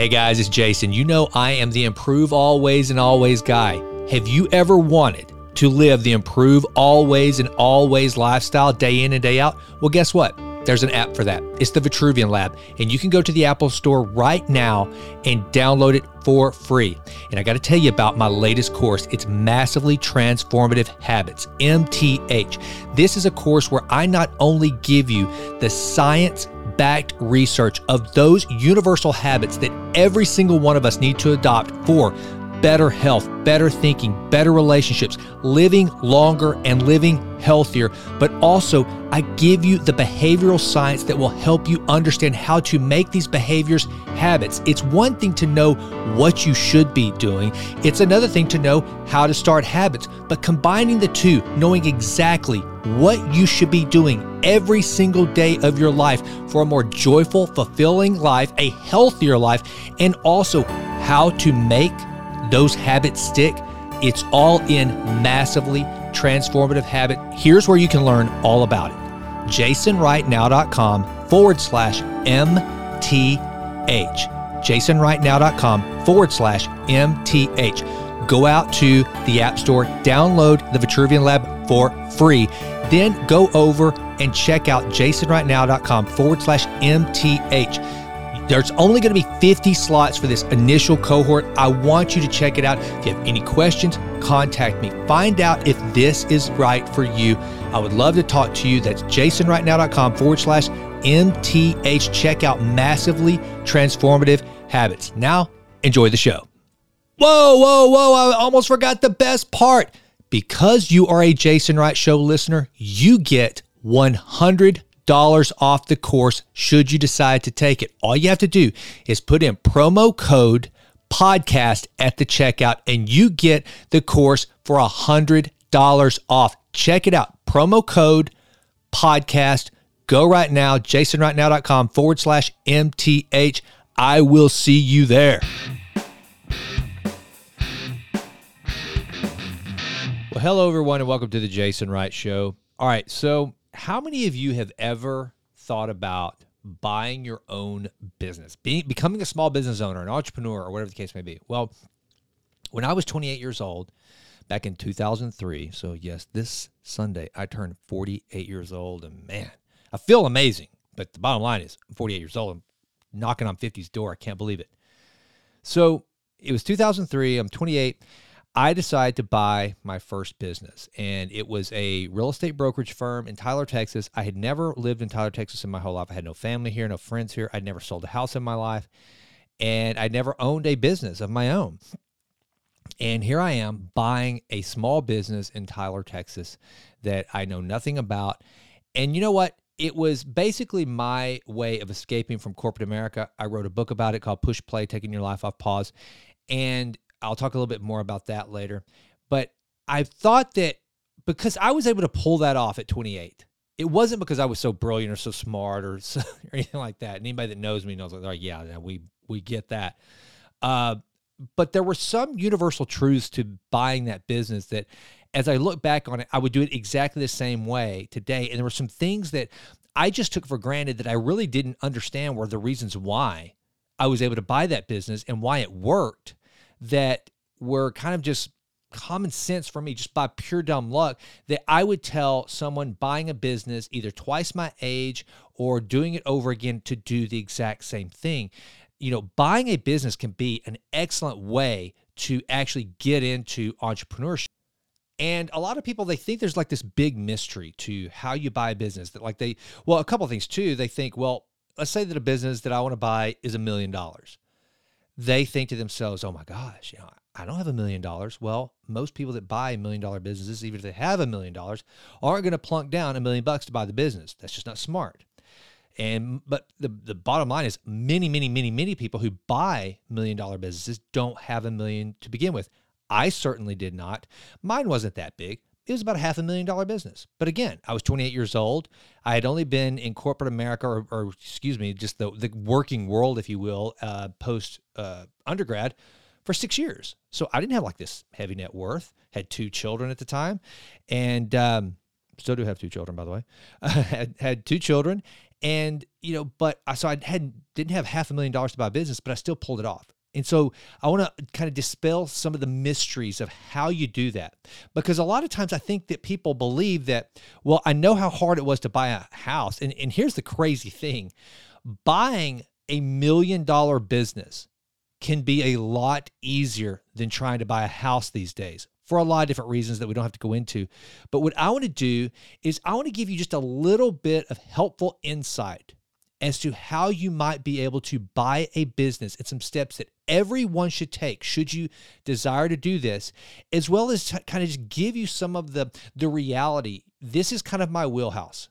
Hey guys, it's Jason. You know I am the improve always and always guy. Have you ever wanted to live the improve always and always lifestyle day in and day out? Well, guess what? There's an app for that. It's the Vitruvian Lab, and you can go to the Apple Store right now and download it for free. And I got to tell you about my latest course. It's Massively Transformative Habits, MTH. This is a course where I not only give you the science backed research of those universal habits that every single one of us need to adopt for better health, better thinking, better relationships, living longer and living healthier. But also, I give you the behavioral science that will help you understand how to make these behaviors habits. It's one thing to know what you should be doing, it's another thing to know how to start habits. But combining the two, knowing exactly what you should be doing every single day of your life for a more joyful, fulfilling life, a healthier life, and also how to make those habits stick, it's all in massively transformative habit. Here's where you can learn all about it. jasonrightnow.com forward slash MTH. jasonrightnow.com forward slash MTH. Go out to the App Store, download the Vitruvian Lab for free. Then go over and check out jasonrightnow.com forward slash MTH there's only going to be 50 slots for this initial cohort. I want you to check it out. If you have any questions, contact me. Find out if this is right for you. I would love to talk to you. That's jasonrightnow.com forward slash MTH. Check out massively transformative habits. Now, enjoy the show. Whoa, whoa, whoa. I almost forgot the best part. Because you are a Jason Wright Show listener, you get 100 dollars off the course should you decide to take it. All you have to do is put in promo code podcast at the checkout and you get the course for a hundred dollars off. Check it out. Promo code podcast. Go right now, jasonrightnow.com forward slash MTH. I will see you there. Well, hello, everyone, and welcome to the Jason Wright Show. All right, so how many of you have ever thought about buying your own business, being, becoming a small business owner, an entrepreneur, or whatever the case may be? Well, when I was 28 years old, back in 2003, so yes, this Sunday, I turned 48 years old, and man, I feel amazing. But the bottom line is, I'm 48 years old. I'm knocking on 50's door. I can't believe it. So it was 2003. I'm 28. I decided to buy my first business, and it was a real estate brokerage firm in Tyler, Texas. I had never lived in Tyler, Texas in my whole life. I had no family here, no friends here. I'd never sold a house in my life, and I never owned a business of my own. And here I am buying a small business in Tyler, Texas that I know nothing about. And you know what? It was basically my way of escaping from corporate America. I wrote a book about it called Push Play Taking Your Life Off Pause. And I'll talk a little bit more about that later. But I thought that because I was able to pull that off at 28, it wasn't because I was so brilliant or so smart or, so, or anything like that. anybody that knows me knows, like, oh, yeah, we we get that. Uh, but there were some universal truths to buying that business that, as I look back on it, I would do it exactly the same way today. And there were some things that I just took for granted that I really didn't understand were the reasons why I was able to buy that business and why it worked that were kind of just common sense for me just by pure dumb luck that I would tell someone buying a business either twice my age or doing it over again to do the exact same thing. You know, buying a business can be an excellent way to actually get into entrepreneurship. And a lot of people they think there's like this big mystery to how you buy a business that like they well a couple of things too they think well let's say that a business that I want to buy is a million dollars they think to themselves, oh my gosh, you know, I don't have a million dollars. Well, most people that buy million dollar businesses, even if they have a million dollars, aren't going to plunk down a million bucks to buy the business. That's just not smart. And but the the bottom line is many, many, many, many people who buy million dollar businesses don't have a million to begin with. I certainly did not. Mine wasn't that big it was about a half a million dollar business. But again, I was 28 years old. I had only been in corporate America, or, or excuse me, just the, the working world, if you will, uh, post uh, undergrad for six years. So I didn't have like this heavy net worth. Had two children at the time, and um, still do have two children, by the way. had had two children, And, you know, but I so I hadn't didn't have half a million dollars to buy a business, but I still pulled it off. And so I want to kind of dispel some of the mysteries of how you do that. Because a lot of times I think that people believe that, well, I know how hard it was to buy a house. And, and here's the crazy thing buying a million dollar business can be a lot easier than trying to buy a house these days for a lot of different reasons that we don't have to go into. But what I want to do is I want to give you just a little bit of helpful insight as to how you might be able to buy a business and some steps that everyone should take should you desire to do this as well as kind of just give you some of the the reality this is kind of my wheelhouse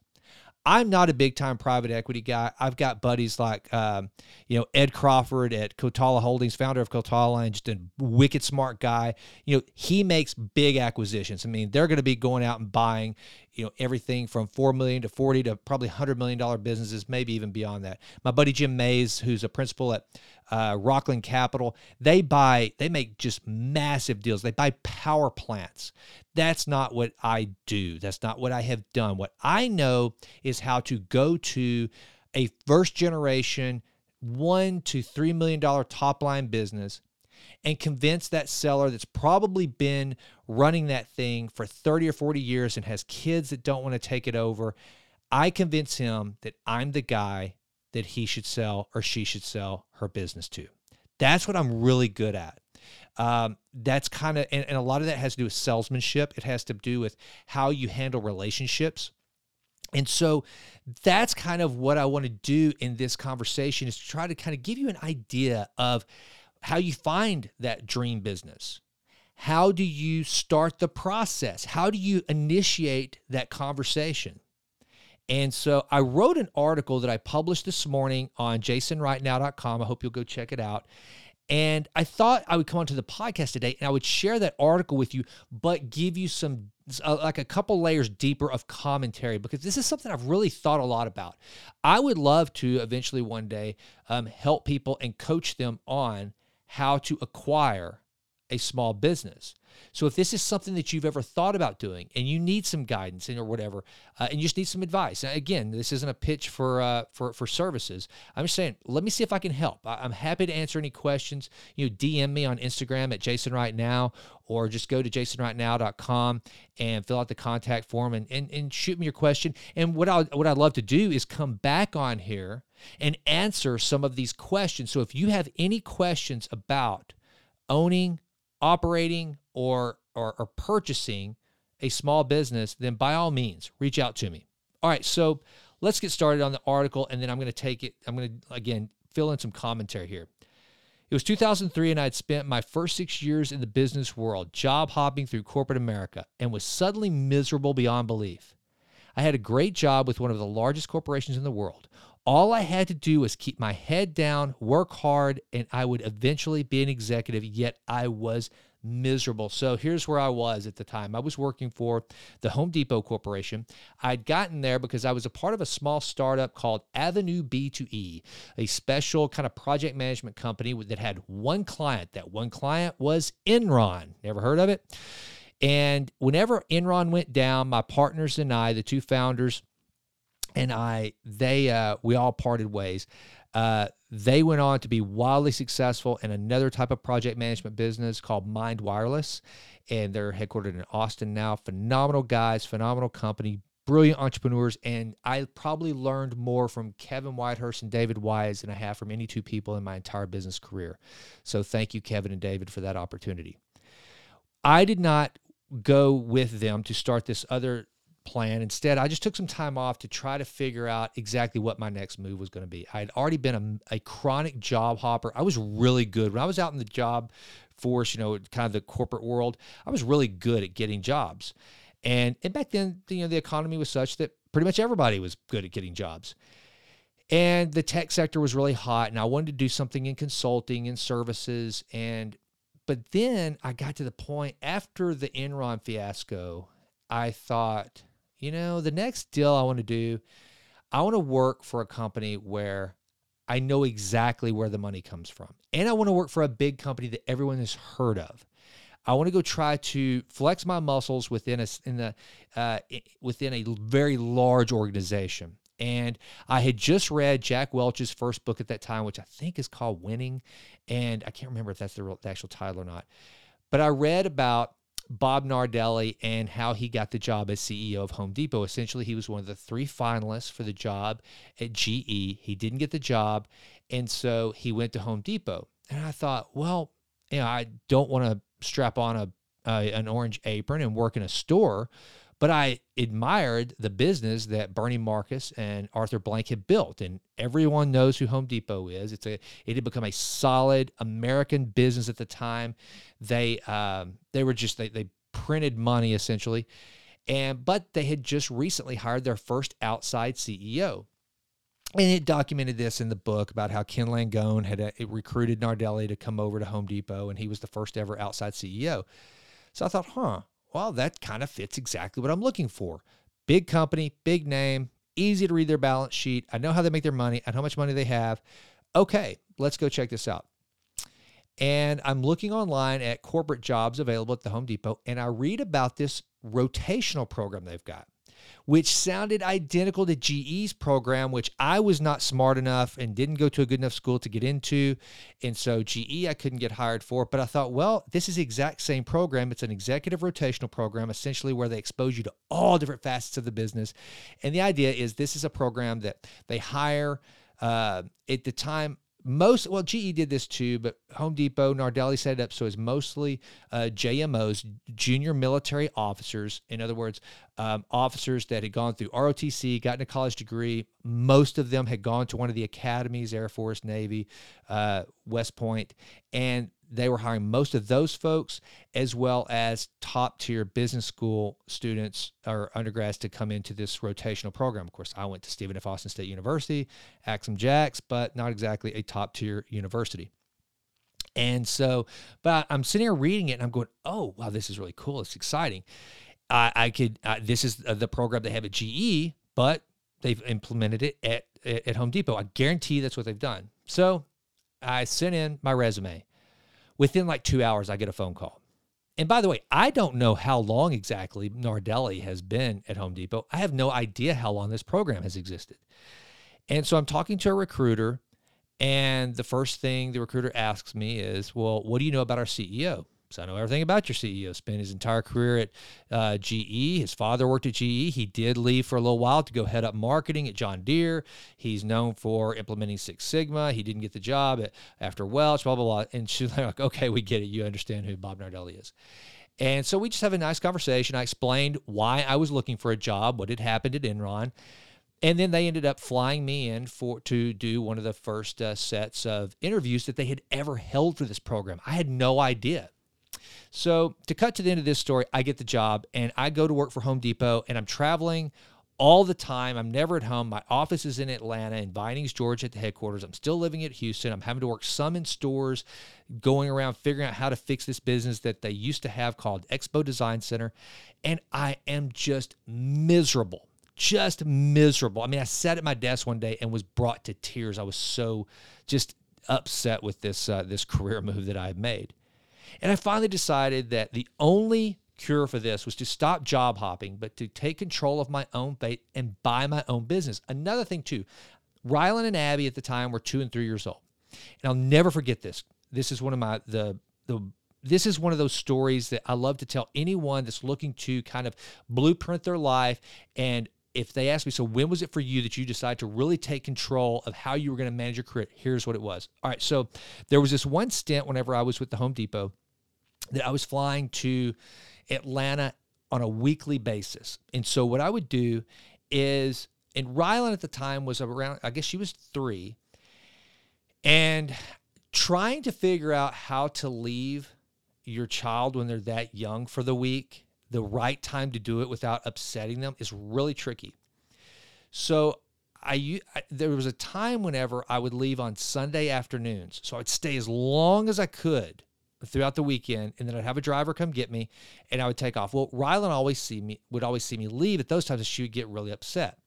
I'm not a big time private equity guy. I've got buddies like, um, you know, Ed Crawford at Kotala Holdings, founder of Kotala, and just a wicked smart guy. You know, he makes big acquisitions. I mean, they're going to be going out and buying, you know, everything from four million to forty to probably hundred million dollar businesses, maybe even beyond that. My buddy Jim Mays, who's a principal at uh, Rockland Capital, they buy, they make just massive deals. They buy power plants. That's not what I do. That's not what I have done. What I know is how to go to a first generation, one to three million dollar top line business and convince that seller that's probably been running that thing for 30 or 40 years and has kids that don't want to take it over. I convince him that I'm the guy that he should sell or she should sell her business to. That's what I'm really good at. Um, that's kind of, and, and a lot of that has to do with salesmanship. It has to do with how you handle relationships. And so that's kind of what I want to do in this conversation is to try to kind of give you an idea of how you find that dream business. How do you start the process? How do you initiate that conversation? And so I wrote an article that I published this morning on jasonrightnow.com. I hope you'll go check it out. And I thought I would come onto the podcast today and I would share that article with you, but give you some, uh, like a couple layers deeper of commentary because this is something I've really thought a lot about. I would love to eventually one day um, help people and coach them on how to acquire a small business. So if this is something that you've ever thought about doing and you need some guidance or whatever, uh, and you just need some advice, again, this isn't a pitch for uh, for for services. I'm just saying, let me see if I can help. I, am happy to answer any questions. You know, DM me on Instagram at Jason Right Now, or just go to jasonrightnow.com and fill out the contact form and, and and shoot me your question. And what I what I'd love to do is come back on here and answer some of these questions. So if you have any questions about owning operating or, or, or purchasing a small business, then by all means, reach out to me. All right, so let's get started on the article, and then I'm going to take it. I'm going to, again, fill in some commentary here. It was 2003, and I had spent my first six years in the business world, job hopping through corporate America, and was suddenly miserable beyond belief. I had a great job with one of the largest corporations in the world. All I had to do was keep my head down, work hard, and I would eventually be an executive, yet I was miserable. So here's where I was at the time. I was working for the Home Depot Corporation. I'd gotten there because I was a part of a small startup called Avenue B2E, a special kind of project management company that had one client. That one client was Enron. Never heard of it? And whenever Enron went down, my partners and I, the two founders, and I, they, uh, we all parted ways. Uh, they went on to be wildly successful in another type of project management business called Mind Wireless, and they're headquartered in Austin now. Phenomenal guys, phenomenal company, brilliant entrepreneurs, and I probably learned more from Kevin Whitehurst and David Wise than I have from any two people in my entire business career. So thank you, Kevin and David, for that opportunity. I did not go with them to start this other plan. Instead, I just took some time off to try to figure out exactly what my next move was going to be. I had already been a, a, chronic job hopper. I was really good when I was out in the job force, you know, kind of the corporate world. I was really good at getting jobs. And, and back then, you know, the economy was such that pretty much everybody was good at getting jobs. And the tech sector was really hot, and I wanted to do something in consulting and services. And but then I got to the point after the Enron fiasco, I thought, you know, the next deal I want to do, I want to work for a company where I know exactly where the money comes from. And I want to work for a big company that everyone has heard of. I want to go try to flex my muscles within a in the uh, within a very large organization. And I had just read Jack Welch's first book at that time, which I think is called Winning. And I can't remember if that's the, real, the actual title or not. But I read about Bob Nardelli and how he got the job as CEO of Home Depot. Essentially, he was one of the three finalists for the job at GE. He didn't get the job. And so he went to Home Depot. And I thought, well, you know, I don't want to strap on a uh, an orange apron and work in a store, but I admired the business that Bernie Marcus and Arthur Blank had built, and everyone knows who Home Depot is. It's a it had become a solid American business at the time. They um, they were just they they printed money essentially, and but they had just recently hired their first outside CEO. And it documented this in the book about how Ken Langone had uh, recruited Nardelli to come over to Home Depot, and he was the first ever outside CEO. So I thought, huh, well, that kind of fits exactly what I'm looking for. Big company, big name, easy to read their balance sheet. I know how they make their money and how much money they have. Okay, let's go check this out. And I'm looking online at corporate jobs available at the Home Depot, and I read about this rotational program they've got which sounded identical to GE's program, which I was not smart enough and didn't go to a good enough school to get into. And so GE, I couldn't get hired for. But I thought, well, this is the exact same program. It's an executive rotational program, essentially where they expose you to all different facets of the business. And the idea is this is a program that they hire. Uh, at the time, most well ge did this too but home depot nardelli set it up so it's mostly uh, jmos junior military officers. In other words um, officers that had gone through rotc gotten a college degree. Most of them had gone to one of the academies air force navy uh, west point. And they were hiring most of those folks as well as top tier business school students or undergrads to come into this rotational program. Of course, I went to Stephen F. Austin State University, Axe 'Em Jacks, but not exactly a top tier university. And so, but I'm sitting here reading it and I'm going, oh, wow, this is really cool. It's exciting. I, I could, uh, this is the program they have at GE, but they've implemented it at, at Home Depot. I guarantee that's what they've done. So I sent in my resume Within like two hours, I get a phone call. And by the way, I don't know how long exactly Nardelli has been at Home Depot. I have no idea how long this program has existed. And so I'm talking to a recruiter, and the first thing the recruiter asks me is, Well, what do you know about our CEO? So I know everything about your CEO. Spent his entire career at uh, GE. His father worked at GE. He did leave for a little while to go head up marketing at John Deere. He's known for implementing Six Sigma. He didn't get the job at, after Welch, blah, blah, blah. And she's like, okay, we get it. You understand who Bob Nardelli is. And so we just have a nice conversation. I explained why I was looking for a job, what had happened at Enron. And then they ended up flying me in for to do one of the first uh, sets of interviews that they had ever held for this program. I had no idea. So, to cut to the end of this story, I get the job and I go to work for Home Depot and I'm traveling all the time. I'm never at home. My office is in Atlanta, in Vinings, Georgia, at the headquarters. I'm still living at Houston. I'm having to work some in stores, going around figuring out how to fix this business that they used to have called Expo Design Center. And I am just miserable. Just miserable. I mean, I sat at my desk one day and was brought to tears. I was so just upset with this uh, this career move that I made. And I finally decided that the only cure for this was to stop job hopping, but to take control of my own fate and buy my own business. Another thing, too, Rylan and Abby at the time were two and three years old. And I'll never forget this. This is one of my, the, the, this is one of those stories that I love to tell anyone that's looking to kind of blueprint their life and if they ask me, so when was it for you that you decided to really take control of how you were going to manage your career? Here's what it was. All right. So there was this one stint whenever I was with the Home Depot that I was flying to Atlanta on a weekly basis. And so what I would do is, and Rylan at the time was around, I guess she was three, and trying to figure out how to leave your child when they're that young for the week the right time to do it without upsetting them is really tricky. So I, I, there was a time whenever I would leave on Sunday afternoons, so I'd stay as long as I could throughout the weekend, and then I'd have a driver come get me, and I would take off. Well, Rylan always see me would always see me leave at those times, she would get really upset.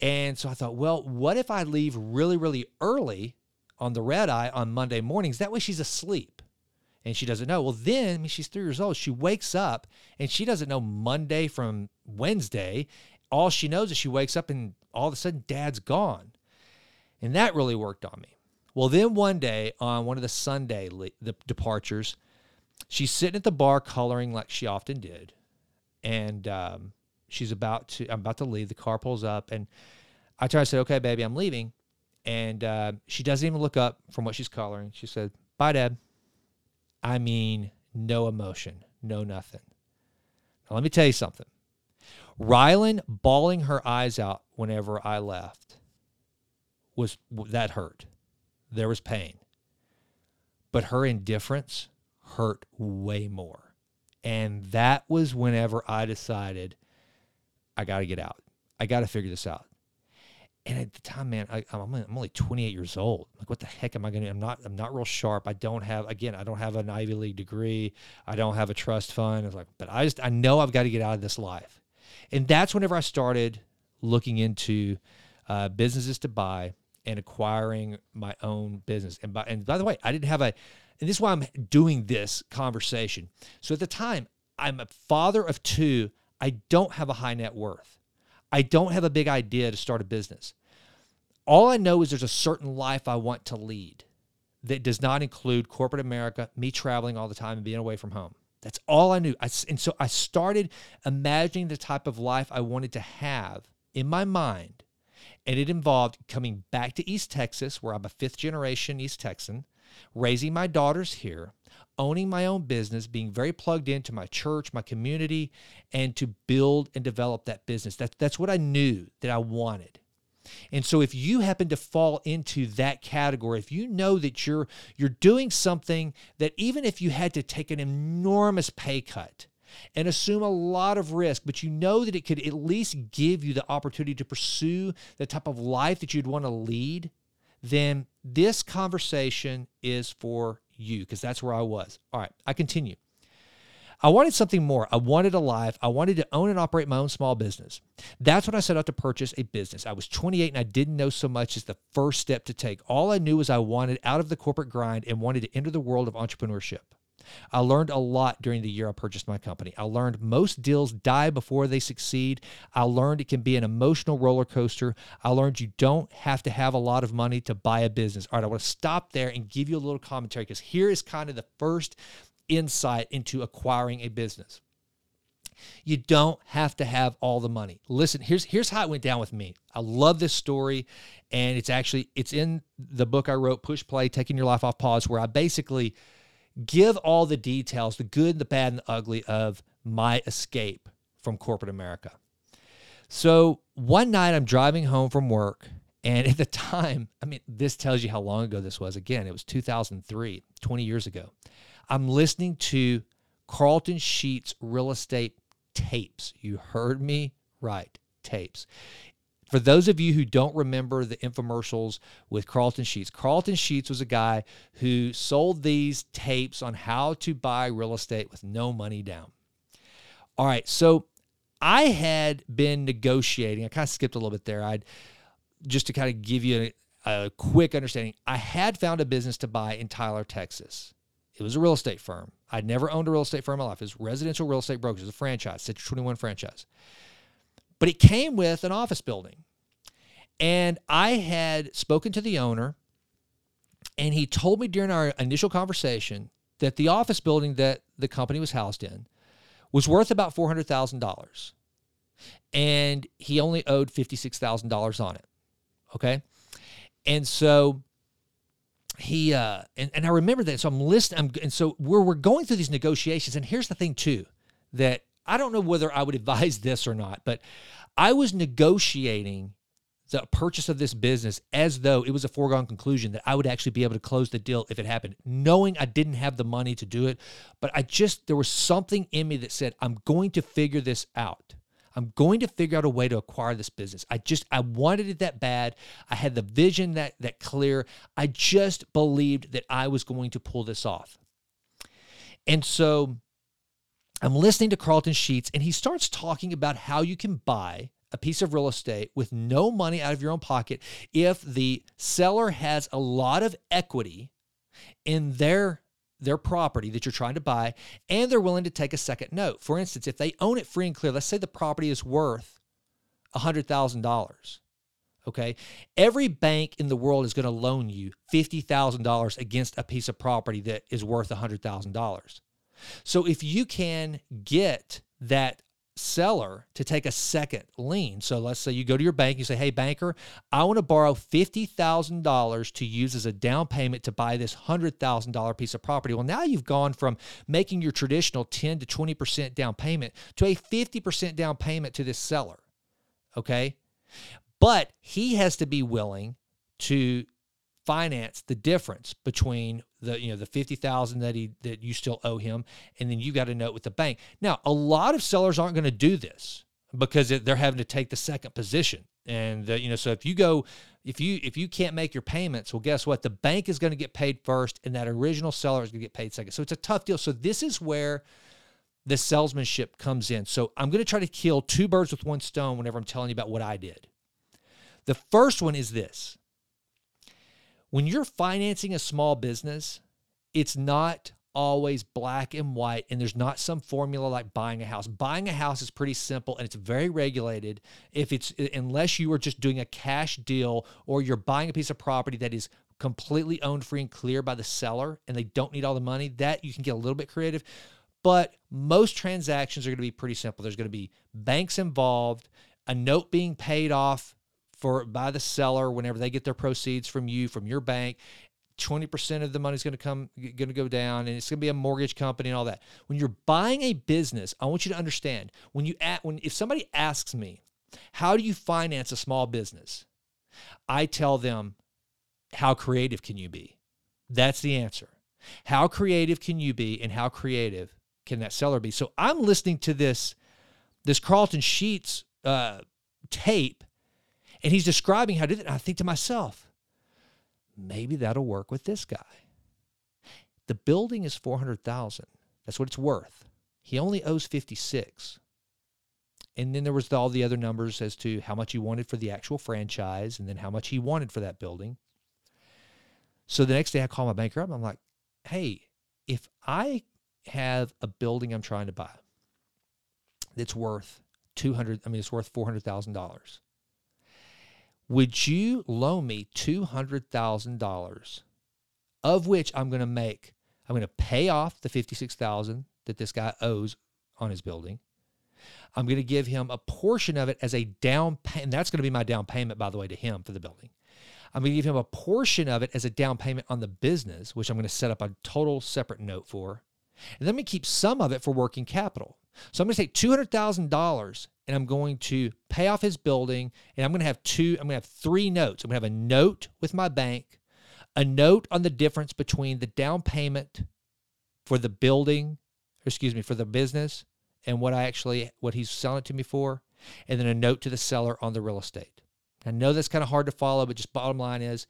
And so I thought, well, what if I leave really, really early on the red eye on Monday mornings? That way she's asleep and she doesn't know. Well, then I mean, she's three years old. She wakes up and she doesn't know Monday from Wednesday all she knows is she wakes up and all of a sudden dad's gone. And that really worked on me. Well, then one day on one of the Sunday le- the departures, she's sitting at the bar coloring like she often did. And um, she's about to, I'm about to leave. The car pulls up and I try to say, okay, baby, I'm leaving. And uh, she doesn't even look up from what she's coloring. She said, bye, dad. I mean, no emotion, no nothing. Now, let me tell you something. Rylan bawling her eyes out whenever I left was that hurt. There was pain. But her indifference hurt way more. And that was whenever I decided I got to get out. I got to figure this out. And at the time, man, I, am I'm only 28 years old. Like, what the heck am I going to? I'm not. I'm not real sharp. I don't have. Again, I don't have an Ivy League degree. I don't have a trust fund. It's like, but I just I know I've got to get out of this life. And that's whenever I started looking into uh, businesses to buy and acquiring my own business. And by, and by the way, I didn't have a, and this is why I'm doing this conversation. So at the time, I'm a father of two. I don't have a high net worth. I don't have a big idea to start a business. All I know is there's a certain life I want to lead that does not include corporate America, me traveling all the time and being away from home. That's all I knew. I, and so I started imagining the type of life I wanted to have in my mind and it involved coming back to East Texas, where I'm a fifth generation East Texan, raising my daughters here, owning my own business, being very plugged into my church, my community, and to build and develop that business. That, that's what I knew that I wanted. And so if you happen to fall into that category, if you know that you're you're doing something that even if you had to take an enormous pay cut, and assume a lot of risk, but you know that it could at least give you the opportunity to pursue the type of life that you'd want to lead, then this conversation is for you because that's where I was. All right, I continue. I wanted something more. I wanted a life. I wanted to own and operate my own small business. That's when I set out to purchase a business. I was 28 and I didn't know so much as the first step to take. All I knew was I wanted out of the corporate grind and wanted to enter the world of entrepreneurship. I learned a lot during the year I purchased my company. I learned most deals die before they succeed. I learned it can be an emotional roller coaster. I learned you don't have to have a lot of money to buy a business. All right, I want to stop there and give you a little commentary because here is kind of the first insight into acquiring a business. You don't have to have all the money. Listen, here's here's how it went down with me. I love this story and it's actually it's in the book I wrote Push Play Taking Your Life Off Pause where I basically give all the details, the good, the bad, and the ugly of my escape from corporate America. So one night I'm driving home from work. And at the time, I mean, this tells you how long ago this was. Again, it was 2003, 20 years ago. I'm listening to Carlton Sheets real estate tapes. You heard me right, tapes. For those of you who don't remember the infomercials with Carlton Sheets, Carlton Sheets was a guy who sold these tapes on how to buy real estate with no money down. All right, so I had been negotiating. I kind of skipped a little bit there. I'd just to kind of give you a, a quick understanding. I had found a business to buy in Tyler, Texas. It was a real estate firm. I'd never owned a real estate firm in my life. It was residential real estate brokers, a franchise, Century 21 franchise but it came with an office building. And I had spoken to the owner, and he told me during our initial conversation that the office building that the company was housed in was worth about $400,000. And he only owed $56,000 on it. Okay. And so he, uh, and, and I remember that. So I'm listening. I'm, and so we're, we're going through these negotiations. And here's the thing, too, that I don't know whether I would advise this or not, but I was negotiating the purchase of this business as though it was a foregone conclusion that I would actually be able to close the deal if it happened, knowing I didn't have the money to do it. But I just, there was something in me that said, I'm going to figure this out. I'm going to figure out a way to acquire this business. I just I wanted it that bad. I had the vision that that clear. I just believed that I was going to pull this off. And so I'm listening to Carlton Sheets, and he starts talking about how you can buy a piece of real estate with no money out of your own pocket if the seller has a lot of equity in their their property that you're trying to buy and they're willing to take a second note. For instance, if they own it free and clear, let's say the property is worth $100,000. Okay. Every bank in the world is going to loan you $50,000 against a piece of property that is worth $100,000. So if you can get that seller to take a second lien. So let's say you go to your bank, you say, Hey, banker, I want to borrow $50,000 to use as a down payment to buy this $100,000 piece of property. Well, now you've gone from making your traditional 10 to 20% down payment to a 50% down payment to this seller. Okay. But he has to be willing to finance the difference between the you know the 50,000 that he that you still owe him and then you got a note with the bank. Now, a lot of sellers aren't going to do this because they're having to take the second position. And uh, you know, so if you go if you if you can't make your payments, well guess what? The bank is going to get paid first and that original seller is going to get paid second. So it's a tough deal. So this is where the salesmanship comes in. So I'm going to try to kill two birds with one stone whenever I'm telling you about what I did. The first one is this when you're financing a small business, it's not always black and white and there's not some formula like buying a house. Buying a house is pretty simple and it's very regulated. If it's unless you are just doing a cash deal or you're buying a piece of property that is completely owned free and clear by the seller and they don't need all the money that you can get a little bit creative. But most transactions are going to be pretty simple. There's going to be banks involved a note being paid off for by the seller whenever they get their proceeds from you from your bank 20% of the money is going to come going to go down and it's going to be a mortgage company and all that. When you're buying a business i want you to understand when you at when if somebody asks me how do you finance a small business? I tell them how creative can you be? That's the answer. How creative can you be and how creative can that seller be? So i'm listening to this this carlton sheets uh, tape and he's describing how to do it. And I think to myself, maybe that'll work with this guy. The building is 400,000. That's what it's worth. He only owes 56. And then there was all the other numbers as to how much he wanted for the actual franchise and then how much he wanted for that building. So the next day I call my banker up. I'm like, hey, if I have a building I'm trying to buy that's worth 200, I mean, it's worth $400,000. Would you loan me $200,000 of which I'm going to make I'm going to pay off the 56,000 that this guy owes on his building. I'm going to give him a portion of it as a down payment. That's going to be my down payment, by the way, to him for the building. I'm going to give him a portion of it as a down payment on the business, which I'm going to set up a total separate note for. And then we keep some of it for working capital. So I'm going to take $200,000 and I'm going to pay off his building and I'm going to have two, I'm going to have three notes. I'm going to have a note with my bank, a note on the difference between the down payment for the building, or excuse me, for the business and what I actually, what he's selling it to me for, and then a note to the seller on the real estate. I know that's kind of hard to follow, but just bottom line is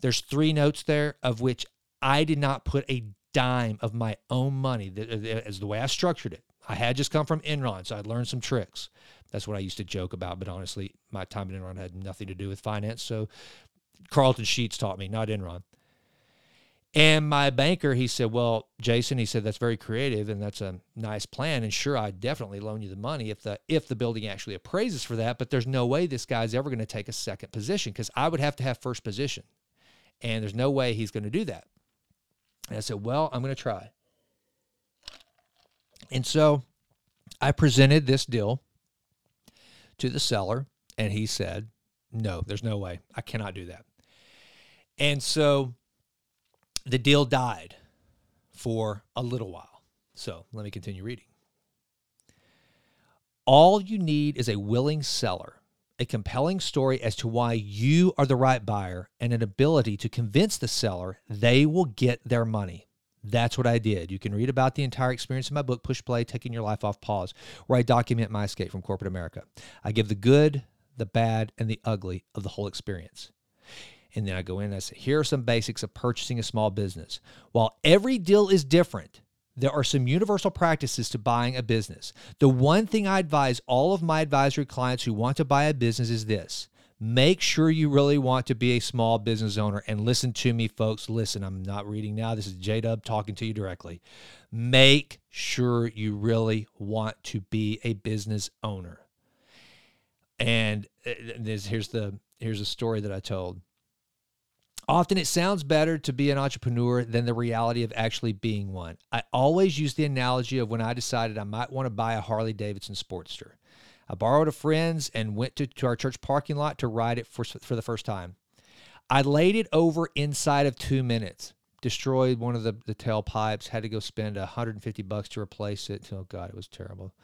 there's three notes there of which I did not put a dime of my own money uh, as the way I structured it. I had just come from Enron, so I'd learned some tricks. That's what I used to joke about, but honestly, my time at Enron had nothing to do with finance. So Carlton Sheets taught me, not Enron. And my banker, he said, Well, Jason, he said, that's very creative and that's a nice plan. And sure, I'd definitely loan you the money if the if the building actually appraises for that. But there's no way this guy's ever going to take a second position because I would have to have first position. And there's no way he's going to do that. And I said, Well, I'm going to try. And so I presented this deal to the seller, and he said, No, there's no way. I cannot do that. And so the deal died for a little while. So let me continue reading. All you need is a willing seller, a compelling story as to why you are the right buyer, and an ability to convince the seller they will get their money. That's what I did. You can read about the entire experience in my book, Push Play Taking Your Life Off Pause, where I document my escape from corporate America. I give the good, the bad, and the ugly of the whole experience. And then I go in and I say, here are some basics of purchasing a small business. While every deal is different, there are some universal practices to buying a business. The one thing I advise all of my advisory clients who want to buy a business is this Make sure you really want to be a small business owner. And listen to me, folks. Listen, I'm not reading now. This is J Dub talking to you directly. Make sure you really want to be a business owner. And uh, here's the here's a story that I told. Often it sounds better to be an entrepreneur than the reality of actually being one. I always use the analogy of when I decided I might want to buy a Harley Davidson Sportster. I borrowed a friend's and went to, to our church parking lot to ride it for, for the first time. I laid it over inside of two minutes, destroyed one of the, the tailpipes, had to go spend 150 bucks to replace it. Oh, God, it was terrible.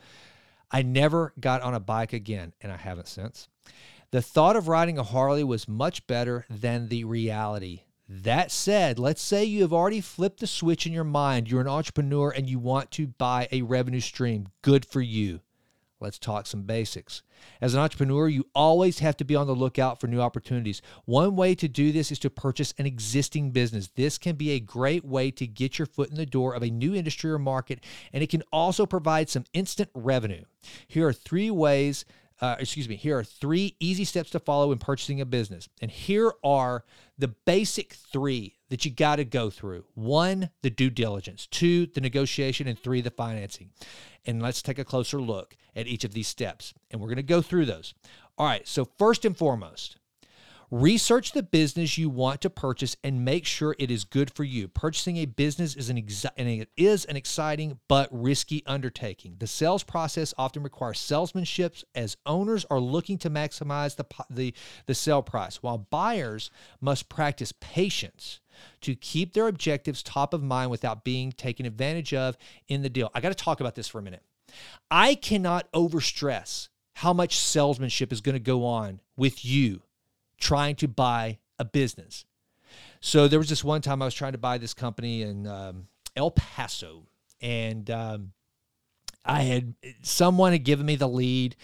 I never got on a bike again, and I haven't since. The thought of riding a Harley was much better than the reality. That said, let's say you have already flipped the switch in your mind. You're an entrepreneur and you want to buy a revenue stream. Good for you. Let's talk some basics. As an entrepreneur, you always have to be on the lookout for new opportunities. One way to do this is to purchase an existing business. This can be a great way to get your foot in the door of a new industry or market, and it can also provide some instant revenue. Here are three ways uh, excuse me, here are three easy steps to follow in purchasing a business. And here are the basic three that you got to go through one, the due diligence, two, the negotiation, and three, the financing. And let's take a closer look at each of these steps. And we're going to go through those. All right, so first and foremost, Research the business you want to purchase and make sure it is good for you. Purchasing a business is an, exi- is an exciting but risky undertaking. The sales process often requires salesmanship as owners are looking to maximize the, the, the sale price, while buyers must practice patience to keep their objectives top of mind without being taken advantage of in the deal. I got to talk about this for a minute. I cannot overstress how much salesmanship is going to go on with you trying to buy a business. So there was this one time I was trying to buy this company in um, El Paso, and um, I had someone had given me the lead.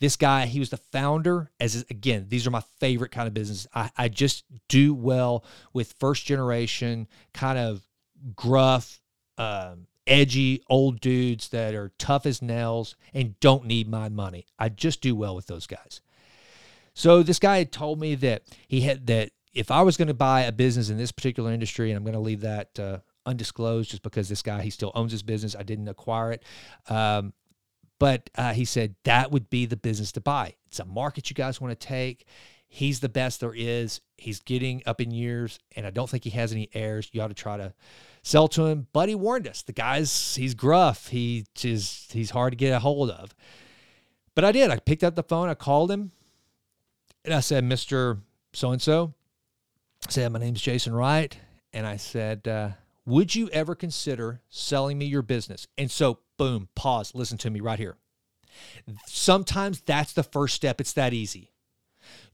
This guy, he was the founder. As again, these are my favorite kind of business. I, I just do well with first generation, kind of gruff, um, edgy old dudes that are tough as nails and don't need my money. I just do well with those guys. So this guy had told me that he had that if I was going to buy a business in this particular industry, and I'm going to leave that uh, undisclosed just because this guy he still owns his business, I didn't acquire it. Um, but uh, he said that would be the business to buy. It's a market you guys want to take. He's the best there is. He's getting up in years, and I don't think he has any heirs. You ought to try to sell to him. But he warned us. The guy's he's gruff. He is he's hard to get a hold of. But I did. I picked up the phone. I called him. And I said, Mr. So and so, I said, My name's Jason Wright. And I said, uh, Would you ever consider selling me your business? And so, boom, pause, listen to me right here. Sometimes that's the first step. It's that easy.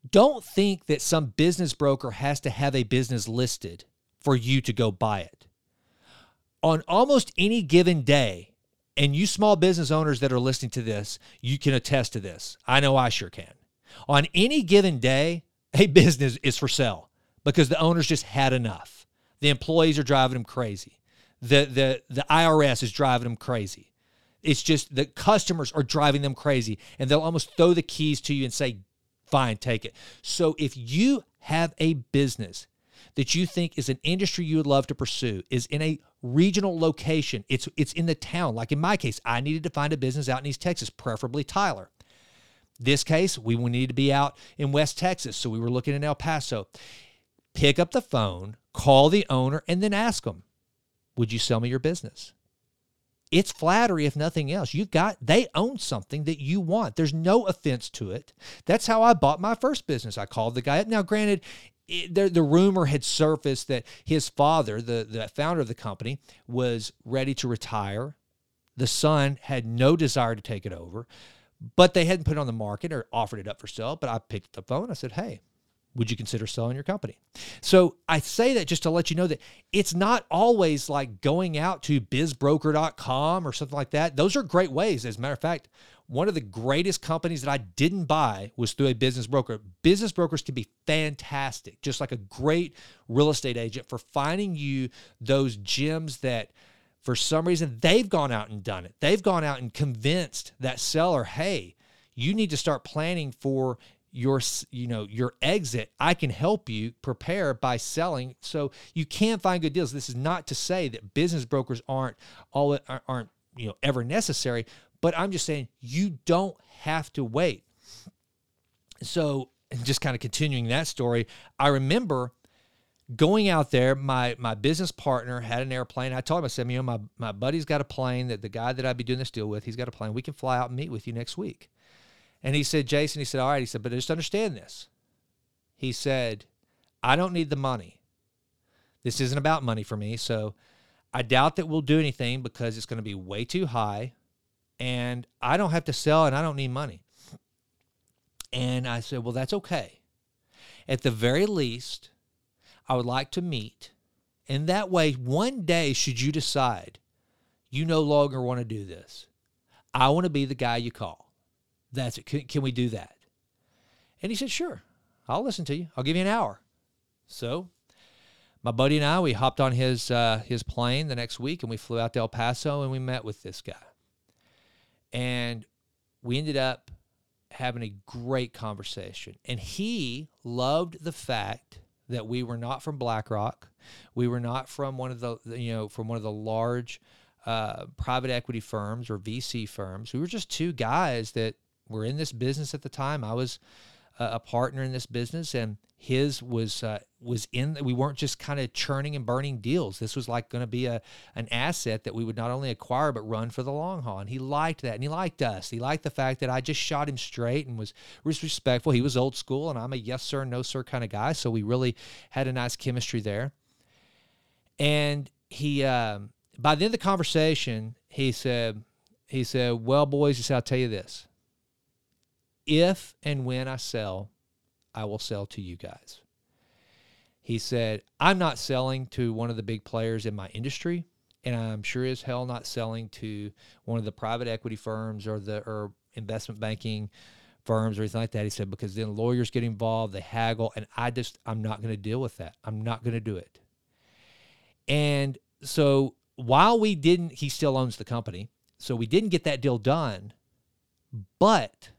Don't think that some business broker has to have a business listed for you to go buy it. On almost any given day, and you small business owners that are listening to this, you can attest to this. I know I sure can. On any given day, a business is for sale because the owners just had enough. The employees are driving them crazy. The, the, the IRS is driving them crazy. It's just the customers are driving them crazy and they'll almost throw the keys to you and say, fine, take it. So if you have a business that you think is an industry you would love to pursue, is in a regional location, it's it's in the town. Like in my case, I needed to find a business out in East Texas, preferably Tyler. This case, we need to be out in West Texas, so we were looking in El Paso. Pick up the phone, call the owner, and then ask them, "Would you sell me your business?" It's flattery, if nothing else. You got they own something that you want. There's no offense to it. That's how I bought my first business. I called the guy up. Now, granted, it, the, the rumor had surfaced that his father, the, the founder of the company, was ready to retire. The son had no desire to take it over but they hadn't put it on the market or offered it up for sale. But I picked up the phone. I said, hey, would you consider selling your company? So I say that just to let you know that it's not always like going out to bizbroker.com or something like that. Those are great ways. As a matter of fact, one of the greatest companies that I didn't buy was through a business broker. Business brokers can be fantastic, just like a great real estate agent for finding you those gems that for some reason they've gone out and done it. They've gone out and convinced that seller, "Hey, you need to start planning for your you know your exit. I can help you prepare by selling. So you can find good deals. This is not to say that business brokers aren't all aren't you know ever necessary but i'm just saying you don't have to wait. So just kind of continuing that story, I remember going out there, my my business partner had an airplane. I told him, I said, you know, my, my buddy's got a plane that the guy that I'd be doing this deal with, he's got a plane. We can fly out and meet with you next week. And he said, Jason, he said, all right. He said, but just understand this. He said, I don't need the money. This isn't about money for me. So I doubt that we'll do anything because it's going to be way too high. And I don't have to sell and I don't need money. And I said, well, that's okay. At the very least, I would like to meet. And that way, one day, should you decide you no longer want to do this, I want to be the guy you call. That's it. Can, can we do that? And he said, Sure, I'll listen to you. I'll give you an hour. So my buddy and I, we hopped on his uh, his plane the next week and we flew out to El Paso and we met with this guy. And we ended up having a great conversation. And he loved the fact that we were not from BlackRock. We were not from one of the you know from one of the large uh, private equity firms or VC firms. We were just two guys that were in this business at the time. I was a partner in this business, and his was uh, was in. We weren't just kind of churning and burning deals. This was like going to be a an asset that we would not only acquire but run for the long haul. And he liked that, and he liked us. He liked the fact that I just shot him straight and was respectful. He was old school, and I'm a yes sir, no sir kind of guy. So we really had a nice chemistry there. And he, um, by the end of the conversation, he said, he said, "Well, boys, he said, I'll tell you this." if and when I sell, I will sell to you guys. He said, I'm not selling to one of the big players in my industry, and I'm sure as hell not selling to one of the private equity firms or the or investment banking firms or anything like that. He said, because then lawyers get involved, they haggle, and I just I'm not going to deal with that. I'm not going to do it. And so while we didn't, he still owns the company. So we didn't get that deal done, but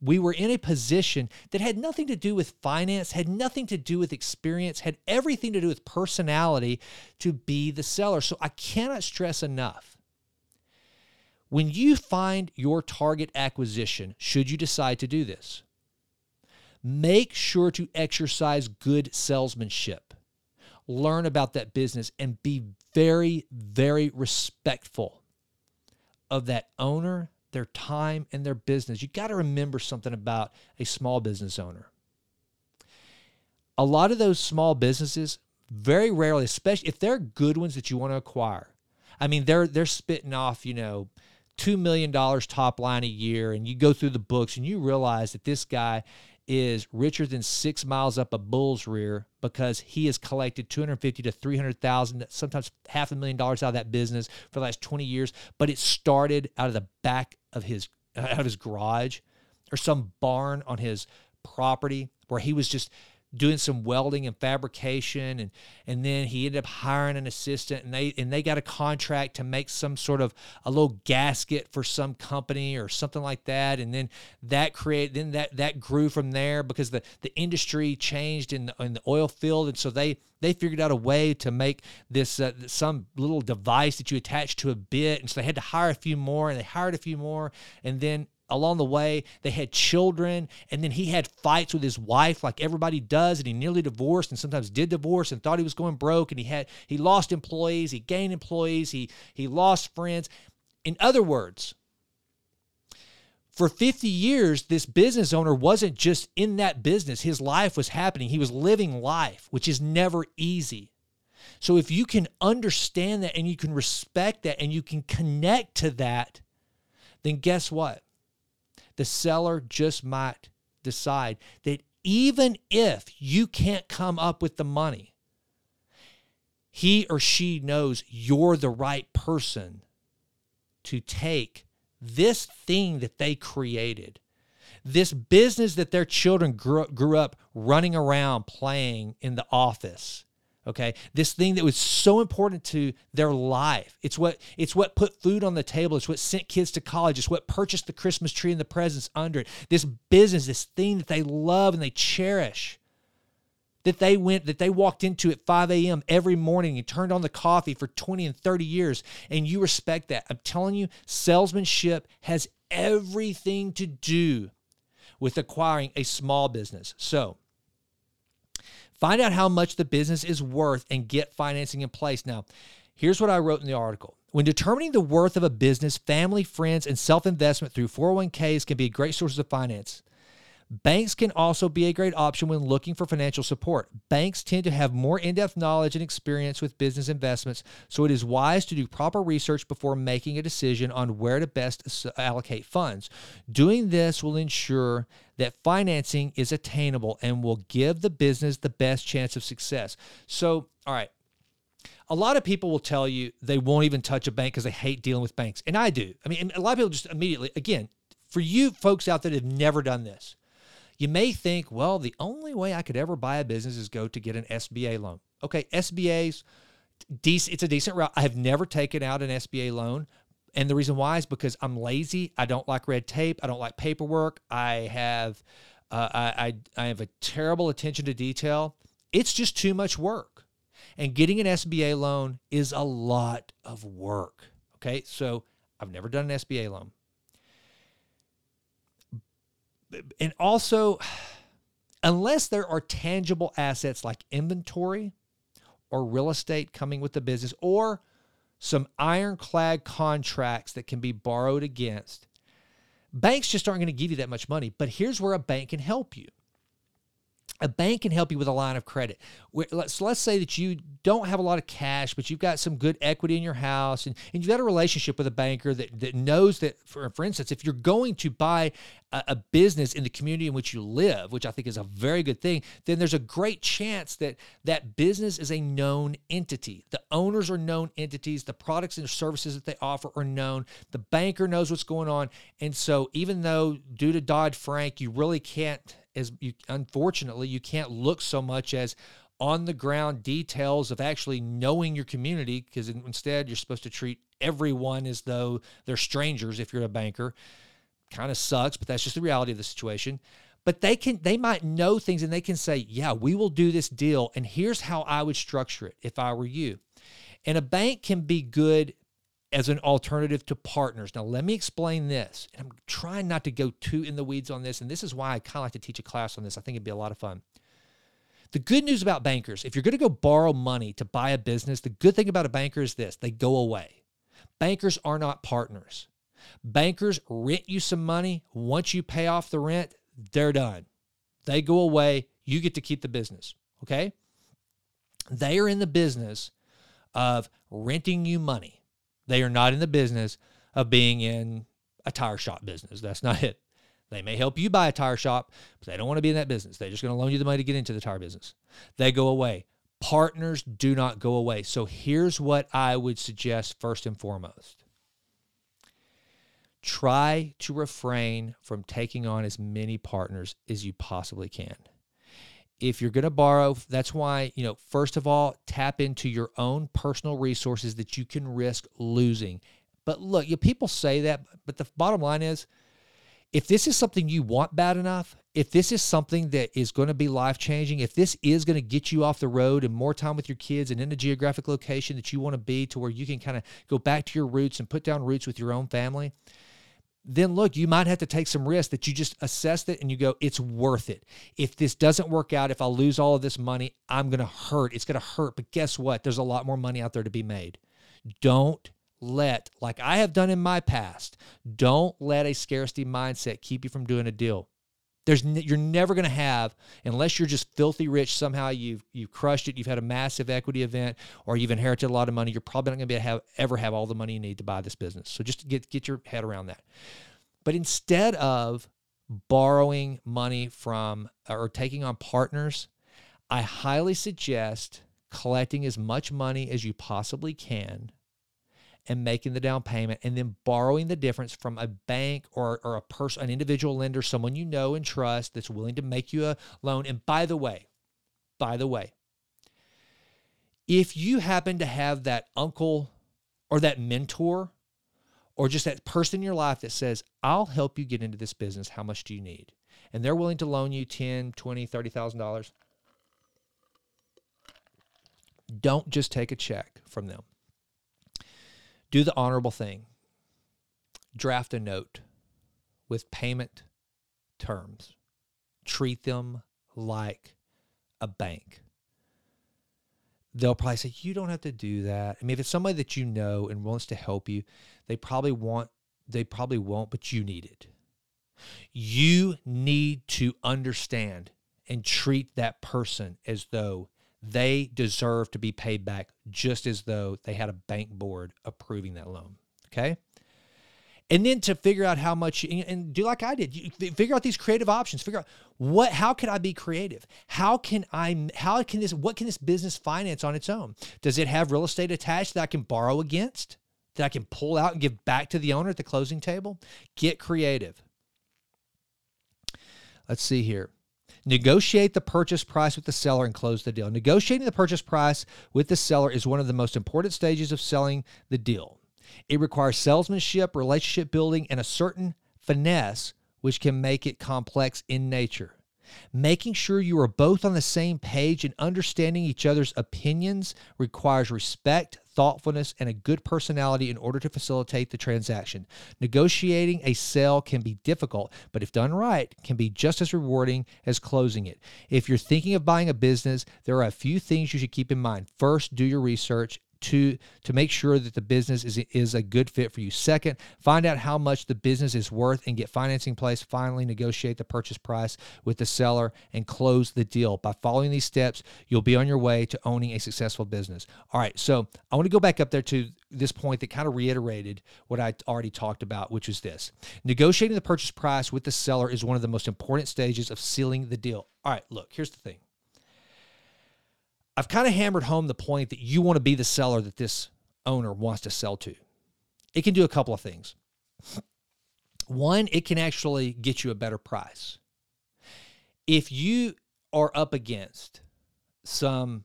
we were in a position that had nothing to do with finance, had nothing to do with experience, had everything to do with personality to be the seller. So I cannot stress enough. When you find your target acquisition, should you decide to do this, make sure to exercise good salesmanship. Learn about that business and be very, very respectful of that owner, their time and their business. You got to remember something about a small business owner. A lot of those small businesses, very rarely, especially if they're good ones that you want to acquire. I mean, they're they're spitting off, you know, two million dollars top line a year, and you go through the books and you realize that this guy is richer than six miles up a bull's rear because he has collected 250 to 300,000, sometimes half a million dollars out of that business for the last 20 years. But it started out of the back of his out of his garage or some barn on his property where he was just doing some welding and fabrication and and then he ended up hiring an assistant and they and they got a contract to make some sort of a little gasket for some company or something like that. And then that create then that that grew from there because the the industry changed in the, in the oil field. And so they they figured out a way to make this uh, some little device that you attach to a bit. And so they had to hire a few more and they hired a few more. And then along the way. They had children, and then he had fights with his wife, like everybody does, and he nearly divorced, and sometimes did divorce, and thought he was going broke, and he had he lost employees, he gained employees, he he lost friends. In other words, for 50 years, this business owner wasn't just in that business. His life was happening. He was living life, which is never easy. So if you can understand that and you can respect that and you can connect to that, then guess what? The seller just might decide that even if you can't come up with the money, he or she knows you're the right person to take this thing that they created, this business that their children grew, grew up running around playing in the office, okay? This thing that was so important to their life. It's what it's what put food on the table. It's what sent kids to college. It's what purchased the christmas tree and the presents under it. This business this thing that they love and they cherish that they went that they walked into at 5 a.m every morning and turned on the coffee for 20 and 30 years and you respect that. I'm telling you salesmanship has everything to do with acquiring a small business. So, find out how much the business is worth and get financing in place. Now, here's what I wrote in the article. When determining the worth of a business, family, friends, and self investment through 401ks can be great sources of finance. Banks can also be a great option when looking for financial support. Banks tend to have more in depth knowledge and experience with business investments, so it is wise to do proper research before making a decision on where to best allocate funds. Doing this will ensure that financing is attainable and will give the business the best chance of success. So, all right. A lot of people will tell you they won't even touch a bank because they hate dealing with banks. And I do. I mean, a lot of people just immediately, again, for you folks out there that have never done this, you may think, well, the only way I could ever buy a business is go to get an SBA loan. Okay, SBA's. It's a decent route. I have never taken out an SBA loan, and the reason why is because I'm lazy. I don't like red tape. I don't like paperwork. I have, uh, I, I, I have a terrible attention to detail. It's just too much work, and getting an SBA loan is a lot of work. Okay, so I've never done an SBA loan and also, unless there are tangible assets like inventory or real estate coming with the business or some ironclad contracts that can be borrowed against, banks just aren't going to give you that much money. But here's where a bank can help you a bank can help you with a line of credit. So let's say that you don't have a lot of cash, but you've got some good equity in your house and, and you've got a relationship with a banker that, that knows that, for, for instance, if you're going to buy a, a business in the community in which you live, which I think is a very good thing, then there's a great chance that that business is a known entity. The owners are known entities, the products and services that they offer are known, the banker knows what's going on. And so even though due to Dodd Frank, you really can't as you unfortunately you can't look so much as on the ground details of actually knowing your community because instead you're supposed to treat everyone as though they're strangers if you're a banker. Kind of sucks but that's just the reality of the situation. But they can they might know things and they can say yeah we will do this deal and here's how i would structure it if i were you. And a bank can be good as an alternative to partners. Now, let me explain this. And I'm trying not to go too in the weeds on this. And this is why I kind of like to teach a class on this. I think it'd be a lot of fun. The good news about bankers, if you're going to go borrow money to buy a business, the good thing about a banker is this they go away. Bankers are not partners. Bankers rent you some money. Once you pay off the rent, they're done. They go away. You get to keep the business. Okay? They are in the business of renting you money. They are not in the business of being in a tire shop business. That's not it. They may help you buy a tire shop, but they don't want to be in that business. They're just going to loan you the money to get into the tire business. They go away. Partners do not go away. So here's what I would suggest first and foremost try to refrain from taking on as many partners as you possibly can if you're going to borrow, that's why, you know, first of all, tap into your own personal resources that you can risk losing. But look, you people say that, but the bottom line is if this is something you want bad enough, if this is something that is going to be life changing, if this is going to get you off the road and more time with your kids and in a geographic location that you want to be to where you can kind of go back to your roots and put down roots with your own family, then look, you might have to take some risk that you just assess it and you go, it's worth it. If this doesn't work out, if I lose all of this money, I'm going to hurt. It's going to hurt. But guess what? There's a lot more money out there to be made. Don't let, like I have done in my past, don't let a scarcity mindset keep you from doing a deal. There's you're never going to have unless you're just filthy rich somehow you've you've crushed it you've had a massive equity event or you've inherited a lot of money you're probably not going to be have ever have all the money you need to buy this business. So just get get your head around that. But instead of borrowing money from or taking on partners I highly suggest collecting as much money as you possibly can and making the down payment and then borrowing the difference from a bank or, or a person, an individual lender, someone you know and trust that's willing to make you a loan. And by the way, by the way, if you happen to have that uncle or that mentor or just that person in your life that says, I'll help you get into this business, how much do you need? And they're willing to loan you 10, 20, $30,000. Don't just take a check from them do the honorable thing draft a note with payment terms. Treat them like a bank. They'll probably say, You don't have to do that. I mean, if it's somebody that you know and wants to help you, they probably want, they probably won't, but you need it. You need to understand and treat that person as though they deserve to be paid back just as though they had a bank board approving that loan. Okay. And then to figure out how much and do like I did, you figure out these creative options. Figure out what, how can I be creative? How can I, how can this, what can this business finance on its own? Does it have real estate attached that I can borrow against? That I can pull out and give back to the owner at the closing table? Get creative. Let's see here. Negotiate the purchase price with the seller and close the deal. Negotiating the purchase price with the seller is one of the most important stages of selling the deal. It requires salesmanship, relationship building, and a certain finesse, which can make it complex in nature. Making sure you are both on the same page and understanding each other's opinions requires respect, thoughtfulness, and a good personality in order to facilitate the transaction. Negotiating a sale can be difficult, but if done right, can be just as rewarding as closing it. If you're thinking of buying a business, there are a few things you should keep in mind. First, do your research to to make sure that the business is is a good fit for you. Second, find out how much the business is worth and get financing place. Finally, negotiate the purchase price with the seller and close the deal. By following these steps, you'll be on your way to owning a successful business. All right, so I want to go back up there to this point that kind of reiterated what I already talked about, which is this. Negotiating the purchase price with the seller is one of the most important stages of sealing the deal. All right, look, here's the thing. I've kind of hammered home the point that you want to be the seller that this owner wants to sell to. It can do a couple of things. One, it can actually get you a better price. If you are up against some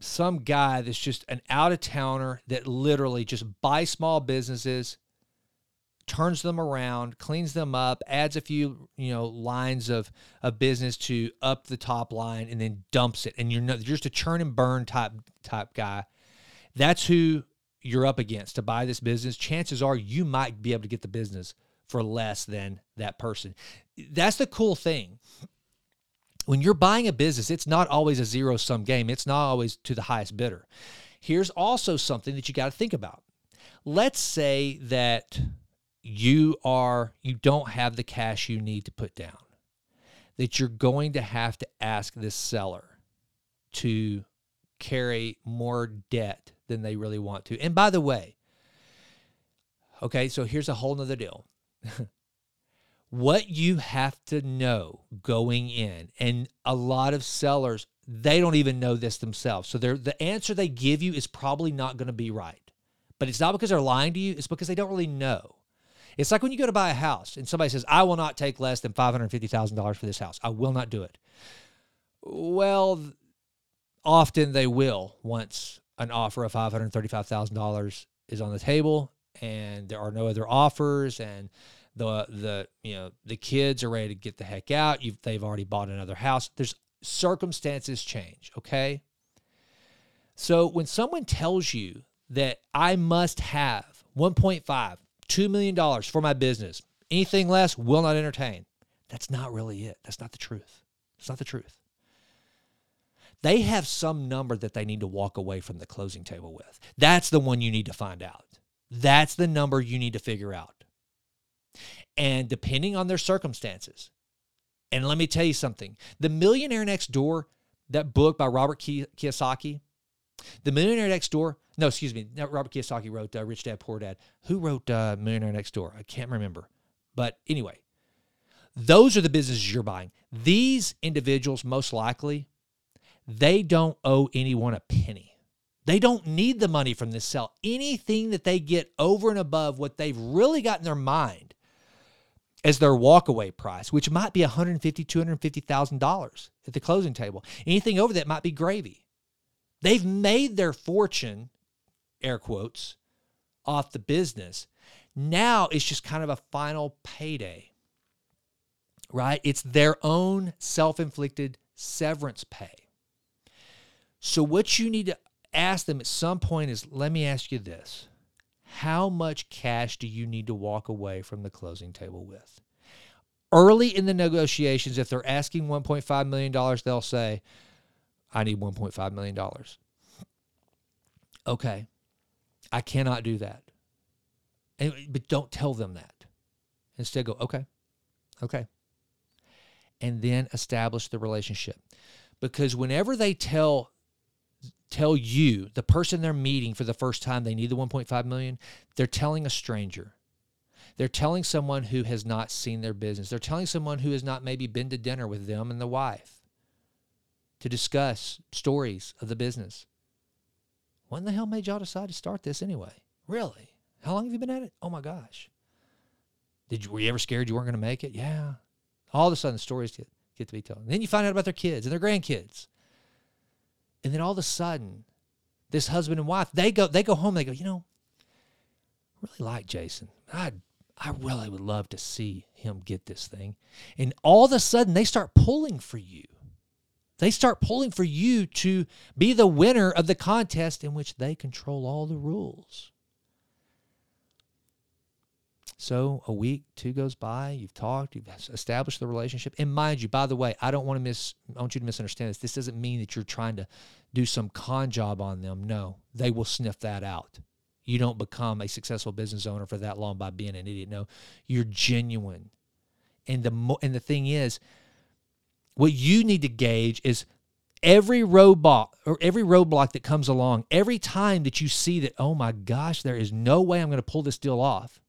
some guy that's just an out of towner that literally just buys small businesses turns them around, cleans them up, adds a few, you know, lines of, of business to up the top line and then dumps it. And you're not, you're just a churn and burn type type guy. That's who you're up against to buy this business. Chances are you might be able to get the business for less than that person. That's the cool thing. When you're buying a business, it's not always a zero sum game. It's not always to the highest bidder. Here's also something that you got to think about. Let's say that you are you don't have the cash you need to put down that you're going to have to ask this seller to carry more debt than they really want to. And by the way okay so here's a whole nother deal. What you have to know going in and a lot of sellers they don't even know this themselves. So the answer they give you is probably not going to be right. But it's not because they're lying to you it's because they don't really know it's like when you go to buy a house and somebody says, I will not take less than $550,000 for this house. I will not do it. Well, often they will once an offer of $535,000 is on the table and there are no other offers and the the you know the kids are ready to get the heck out You've, they've already bought another house there's circumstances change okay so when someone tells you that i must have 1.5 $2 million for my business. Anything less will not entertain. That's not really it. That's not the truth. It's not the truth. They have some number that they need to walk away from the closing table with. That's the one you need to find out. That's the number you need to figure out. And depending on their circumstances, and let me tell you something The Millionaire Next Door, that book by Robert Kiyosaki, The Millionaire Next Door, no, excuse me. Robert Kiyosaki wrote uh, Rich Dad Poor Dad. Who wrote uh, Millionaire Next Door? I can't remember. But anyway, those are the businesses you're buying. These individuals, most likely, they don't owe anyone a penny. They don't need the money from this sale. Anything that they get over and above what they've really got in their mind as their walkaway price, which might be $150,000, $250,000 at the closing table. Anything over that might be gravy. They've made their fortune air quotes, off the business. Now it's just kind of a final payday, right? It's their own self inflicted severance pay. So, what you need to ask them at some point is let me ask you this How much cash do you need to walk away from the closing table with? early in the negotiations, if they're asking $1.5 million, they'll say, I need $1.5 million. Okay, I cannot do that. And, but don't tell them that. Instead, go, okay, okay. And then establish the relationship. Because whenever they tell tell you, the person they're meeting for the first time, they need the 1.5 million, they're telling a stranger. They're telling someone who has not seen their business. They're telling someone who has not maybe been to dinner with them and the wife to discuss stories of the business. When the hell made y'all decide to start this anyway? Really? How long have you been at it? Oh my gosh. Did you were you ever scared you weren't going to make it? Yeah. All of a sudden, stories get, get to be told. And then you find out about their kids and their grandkids. And then all of a sudden, this husband and wife, they go, they go home, they go, you know, really like Jason. I I really would love to see him get this thing. And all of a sudden they start pulling for you. They start pulling for you to be the winner of the contest in which they control all the rules. So a week, two goes by, you've talked, you've established the relationship. And mind you, by the way, I don't want to miss I want you to misunderstand this. This doesn't mean that you're trying to do some con job on them. No, they will sniff that out. You don't become a successful business owner for that long by being an idiot. No, you're genuine. And the and the thing is, what you need to gauge is every roadblock or every roadblock that comes along, every time that you see that, oh my gosh, there is no way I'm going to pull this deal off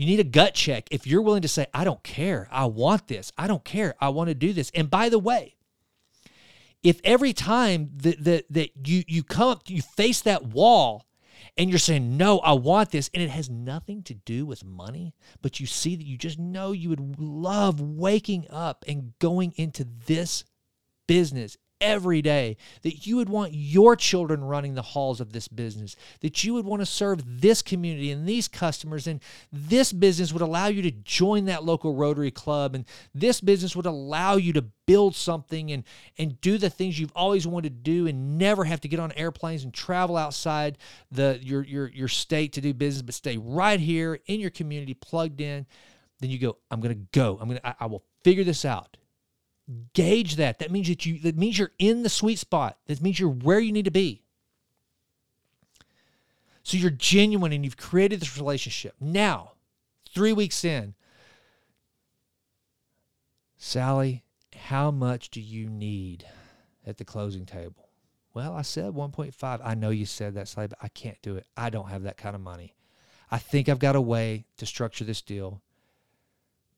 you need a gut check if you're willing to say, I don't care. I want this. I don't care. I want to do this. And by the way, if every time that, that, that you, you come up, you face that wall and you're saying, No, I want this, and it has nothing to do with money, but you see that you just know you would love waking up and going into this business every day, that you would want your children running the halls of this business, that you would want to serve this community and these customers, and this business would allow you to join that local Rotary Club, and this business would allow you to build something and and do the things you've always wanted to do and never have to get on airplanes and travel outside the your your your state to do business, but stay right here in your community plugged in. Then you go, I'm gonna go. I'm gonna I, I will figure this out gauge that. That means that you that means you're in the sweet spot. That means you're where you need to be. So you're genuine and you've created this relationship. Now, 3 weeks in, Sally, how much do you need at the closing table? Well, I said 1.5. I know you said that, Sally, but I can't do it. I don't have that kind of money. I think I've got a way to structure this deal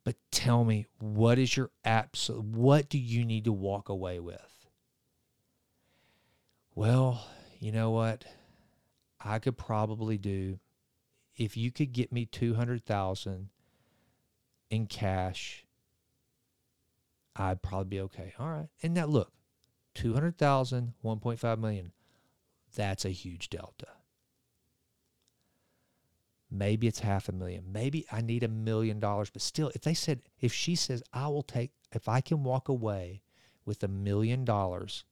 but tell me, what is your absolute, what do you need to walk away with? Well, you know what? I could probably do, if you could get me 200,000 in cash, I'd probably be okay. All right. And that look, 200,000, 1.5 million, that's a huge delta. Maybe it's half a million. Maybe I need a million dollars. But still, if they said, if she says, I will take, if I can walk away with a million dollars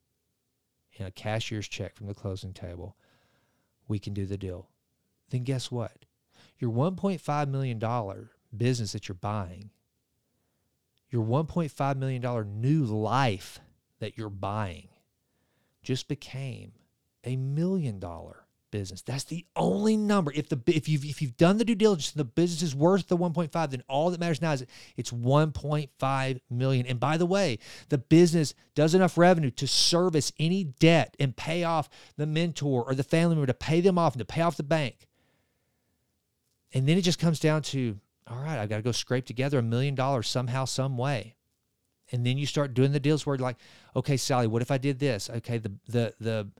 in a cashier's check from the closing table, we can do the deal. Then guess what? Your $1.5 million business that you're buying, your $1.5 million new life that you're buying just became a million dollar business. That's the only number. If the if you've if you've done the due diligence and the business is worth the 1.5, then all that matters now is it's 1.5 million. And by the way, the business does enough revenue to service any debt and pay off the mentor or the family member to pay them off and to pay off the bank. And then it just comes down to, all right, I've got to go scrape together a million dollars somehow, some way. And then you start doing the deals where you're like, okay, Sally, what if I did this? Okay, the the the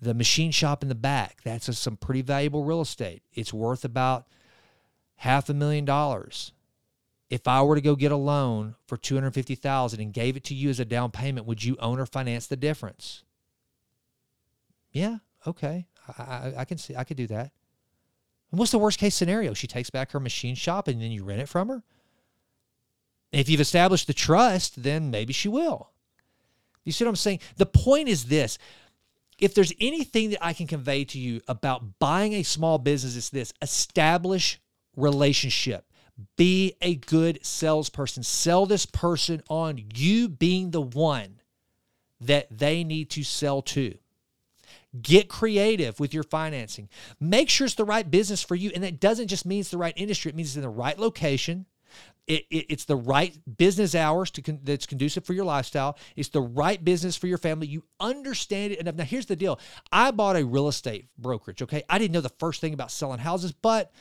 the machine shop in the back, that's a, some pretty valuable real estate. It's worth about half a million dollars. If I were to go get a loan for 250,000 and gave it to you as a down payment, would you own or finance the difference? Yeah, okay. I, I, I can see I could do that. And what's the worst case scenario? She takes back her machine shop and then you rent it from her? If you've established the trust, then maybe she will. You see what I'm saying? The point is this if there's anything that I can convey to you about buying a small business, it's this establish relationship, Be a good salesperson. Sell this person on you being the one that they need to sell to. Get creative with your financing. Make sure it's the right business for you. And that doesn't just mean it's the right industry, it means it's in the right location. It, it, it's the right business hours to con, that's conducive for your lifestyle. It's the right business for your family. You understand it enough. Now, here's the deal I bought a real estate brokerage, okay? I didn't know the first thing about selling houses, but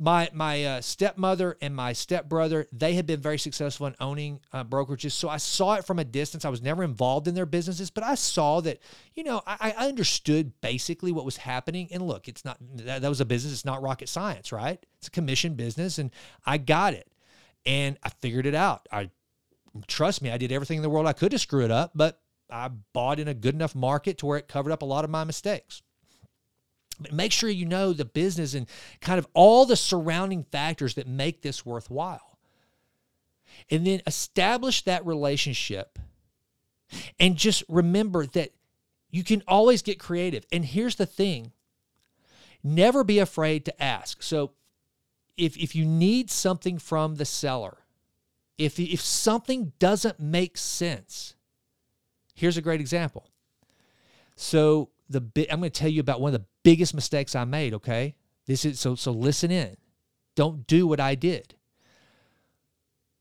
my my uh, stepmother and my stepbrother they had been very successful in owning uh, brokerages so i saw it from a distance i was never involved in their businesses but i saw that you know i, I understood basically what was happening and look it's not that, that was a business it's not rocket science right it's a commission business and i got it and i figured it out i trust me i did everything in the world i could to screw it up but i bought in a good enough market to where it covered up a lot of my mistakes But make sure you know the business and kind of all the surrounding factors that make this worthwhile. And then establish that relationship. And just remember that you can always get creative. And here's the thing never be afraid to ask. So if, if you need something from the seller, if, if something doesn't make sense, here's a great example. So the I'm going to tell you about one of the biggest mistakes I made, okay? This is so so listen in. Don't do what I did.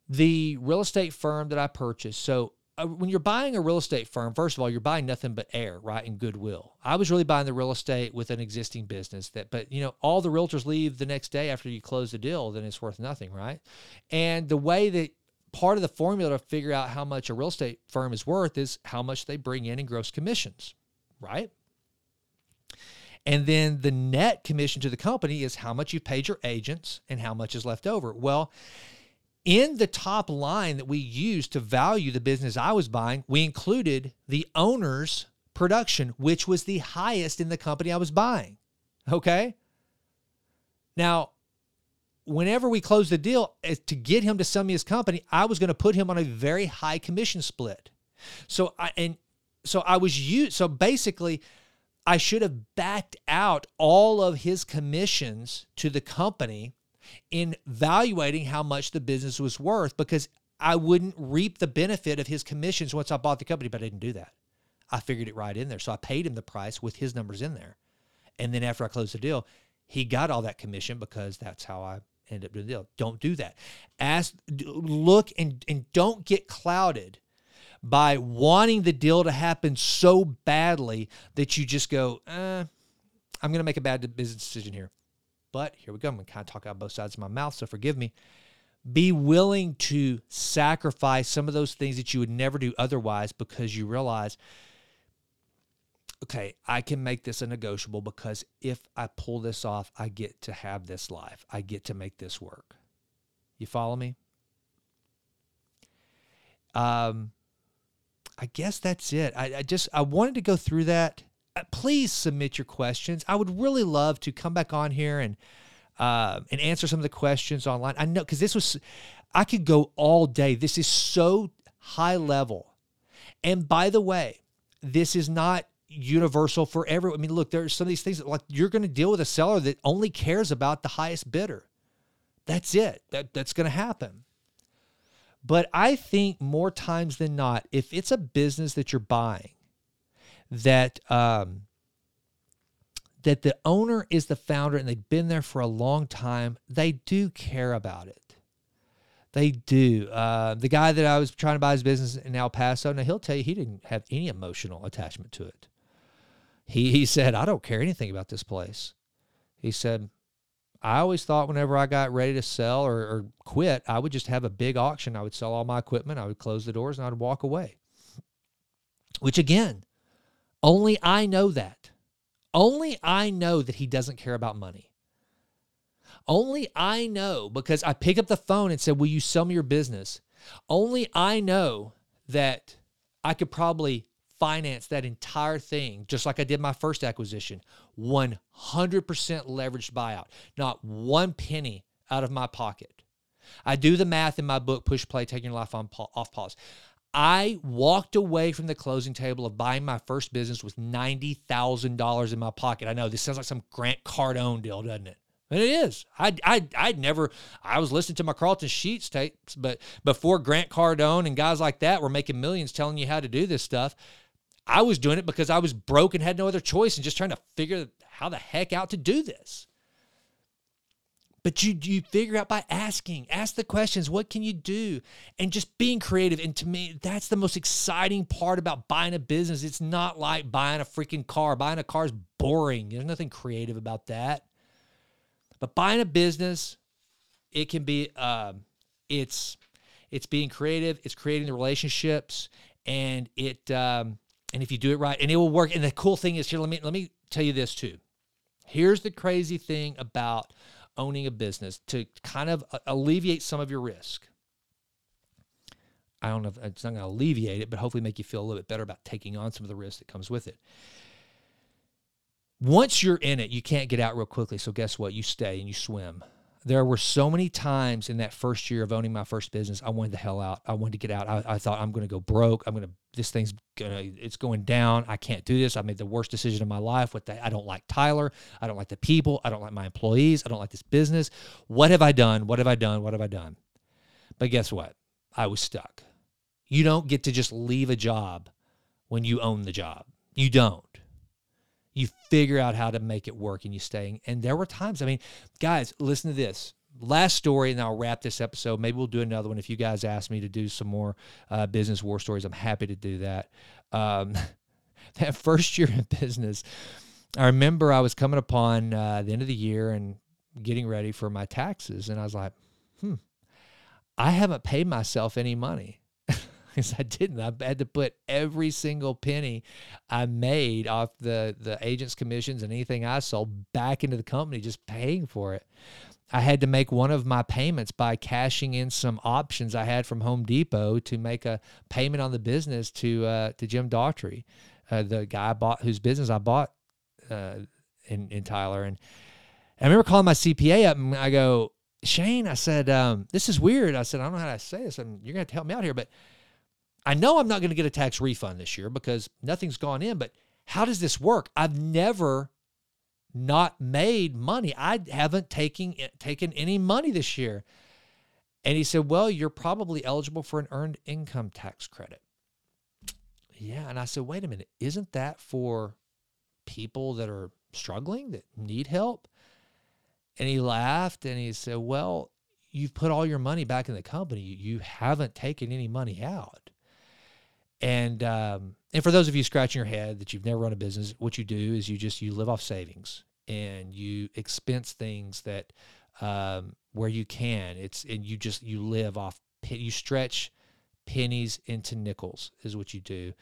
The real estate firm that I purchased. So Uh, when you're buying a real estate firm, first of all, you're buying nothing but air, right? And goodwill. I was really buying the real estate with an existing business that, but you know, all the realtors leave the next day after you close the deal, then it's worth nothing, right? And the way that part of the formula to figure out how much a real estate firm is worth is how much they bring in in gross commissions, right? And then the net commission to the company is how much you paid your agents and how much is left over. Well, in the top line that we used to value the business I was buying, we included the owner's production, which was the highest in the company I was buying. Okay. Now, whenever we closed the deal, eh, to get him to sell me his company, I was going to put him on a very high commission split. So I and so I was used. So basically, I should have backed out all of his commissions to the company in valuating how much the business was worth because I wouldn't reap the benefit of his commissions once I bought the company, but I didn't do that. I figured it right in there. So I paid him the price with his numbers in there. And then after I closed the deal, he got all that commission because that's how I ended up doing the deal. Don't do that. Ask, look, and, and don't get clouded by wanting the deal to happen so badly that you just go, eh, I'm going to make a bad business decision here. But here we go. I'm going to kind of talk out both sides of my mouth, so forgive me. Be willing to sacrifice some of those things that you would never do otherwise because you realize, okay, I can make this a negotiable because if I pull this off, I get to have this life. I get to make this work. You follow me? Um, I guess that's it. I, I just I wanted to go through that. Uh, please submit your questions. I would really love to come back on here and uh, and answer some of the questions online. I know because this was I could go all day. This is so high level. And by the way, this is not universal for everyone. I mean, look, there's some of these things that like you're going to deal with a seller that only cares about the highest bidder. That's it. That that's going to happen. But I think more times than not, if it's a business that you're buying, that um, that the owner is the founder and they've been there for a long time, they do care about it. They do. Uh, the guy that I was trying to buy his business in El Paso, now he'll tell you he didn't have any emotional attachment to it. He he said, I don't care anything about this place. He said, I always thought whenever I got ready to sell or, or, quit, I would just have a big auction. I would sell all my equipment, I would close the doors, and I'd walk away. Which again, only I know that. Only I know that he doesn't care about money. Only I know because I pick up the phone and said, Will you sell me your business? Only I know that I could probably finance that entire thing, just like I did my first acquisition, 100% leveraged buyout, not one penny out of my pocket. I do the math in my book, Push Play, Taking Your Life on Off Pause. I walked away from the closing table of buying my first business with $90,000 in my pocket. I know this sounds like some Grant Cardone deal, doesn't it? And it is. I I I'd never. I was listening to my Carleton Sheets tapes, but before Grant Cardone and guys like that were making millions, telling you how to do this stuff, I was doing it because I was broke and had no other choice, and just trying to figure how the heck out to do this. But you you figure out by asking, ask the questions. What can you do? And just being creative. And to me, that's the most exciting part about buying a business. It's not like buying a freaking car. Buying a car is boring. There's nothing creative about that. But buying a business, it can be um, it's it's being creative, it's creating the relationships, and it um, and if you do it right, and it will work. And the cool thing is here, let me let me tell you this too. Here's the crazy thing about owning a business to kind of uh, alleviate some of your risk. I don't know if it's not going to alleviate it, but hopefully make you feel a little bit better about taking on some of the risk that comes with it once you're in it, you can't get out real quickly. So guess what? You stay and you swim. There were so many times in that first year of owning my first business, I wanted the hell out. I wanted to get out. I, I thought I'm going to go broke. I'm going to this thing's gonna it's going down. I can't do this. I made the worst decision of my life. With that, I don't like Tyler. I don't like the people. I don't like my employees. I don't like this business. What have I done? What have I done? What have I done? But guess what? I was stuck. You don't get to just leave a job when you own the job. You don't you figure out how to make it work and you stay. And there were times, I mean, guys, listen to this. Last story, and I'll wrap this episode. Maybe we'll do another one. If you guys ask me to do some more uh, business war stories, I'm happy to do that. Um, that first year in business, I remember I was coming upon uh, the end of the year and getting ready for my taxes. And I was like, hmm, I haven't paid myself any money because I didn't. I had to put every single penny I made off the the agent's commissions and anything I sold back into the company, just paying for it. I had to make one of my payments by cashing in some options I had from Home Depot to make a payment on the business to uh, to Jim Daughtry, uh, the guy I bought whose business I bought uh, in in Tyler. And I remember calling my CPA up and I go, Shane, I said, um, this is weird. I said, I don't know how to say this, and you're gonna have to help me out here, but I know I'm not going to get a tax refund this year because nothing's gone in, but how does this work? I've never not made money. I haven't taken taken any money this year. And he said, "Well, you're probably eligible for an earned income tax credit." Yeah, and I said, "Wait a minute. Isn't that for people that are struggling that need help?" And he laughed and he said, "Well, you've put all your money back in the company. You haven't taken any money out." And um, and for those of you scratching your head that you've never run a business, what you do is you just you live off savings and you expense things that um, where you can. It's and you just you live off you stretch pennies into nickels is what you do,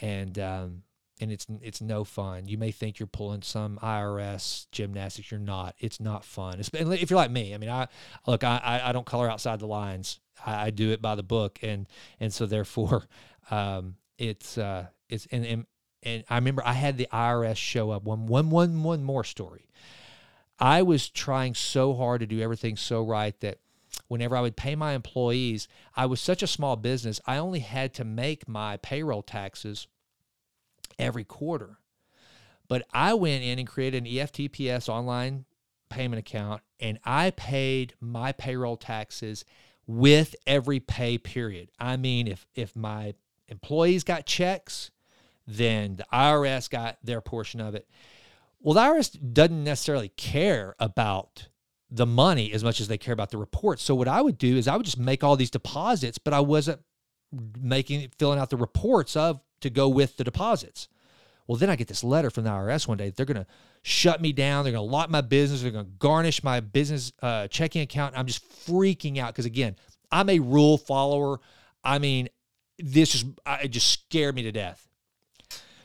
and um, and it's it's no fun. You may think you're pulling some IRS gymnastics. You're not. It's not fun. It's, if you're like me, I mean, I look, I I don't color outside the lines. I, I do it by the book, and and so therefore, um, it's uh, it's and, and and I remember I had the IRS show up. One one one one more story. I was trying so hard to do everything so right that whenever I would pay my employees, I was such a small business. I only had to make my payroll taxes every quarter. But I went in and created an EFTPS online payment account and I paid my payroll taxes with every pay period. I mean, if if my employees got checks, then the IRS got their portion of it. Well, the IRS doesn't necessarily care about the money as much as they care about the reports. So what I would do is I would just make all these deposits, but I wasn't making filling out the reports of to go with the deposits. Well, then I get this letter from the IRS one day. They're going to shut me down. They're going to lock my business. They're going to garnish my business uh, checking account. I'm just freaking out because again, I'm a rule follower. I mean, this just it just scared me to death.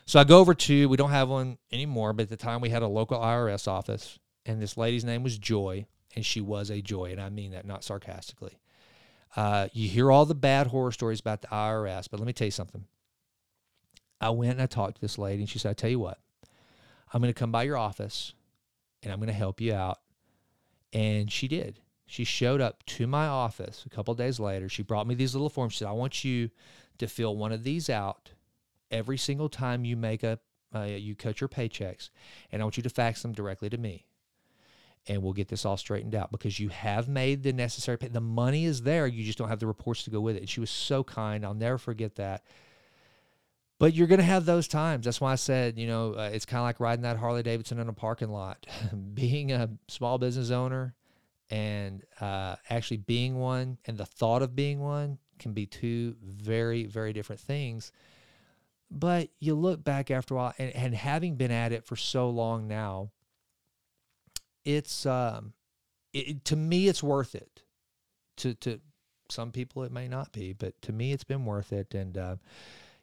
So I go over to we don't have one anymore, but at the time we had a local IRS office, and this lady's name was Joy, and she was a joy, and I mean that not sarcastically. Uh, you hear all the bad horror stories about the IRS, but let me tell you something. I went and I talked to this lady, and she said, "I tell you what, I'm going to come by your office, and I'm going to help you out." And she did. She showed up to my office a couple days later. She brought me these little forms. She said, "I want you to fill one of these out every single time you make a uh, you cut your paychecks, and I want you to fax them directly to me." and we'll get this all straightened out because you have made the necessary pay. The money is there. You just don't have the reports to go with it. And she was so kind. I'll never forget that. But you're going to have those times. That's why I said, you know, uh, it's kind of like riding that Harley Davidson in a parking lot. being a small business owner and uh, actually being one and the thought of being one can be two very, very different things. But you look back after a while and, and having been at it for so long now, it's um, it, to me it's worth it. To to some people it may not be, but to me it's been worth it, and uh,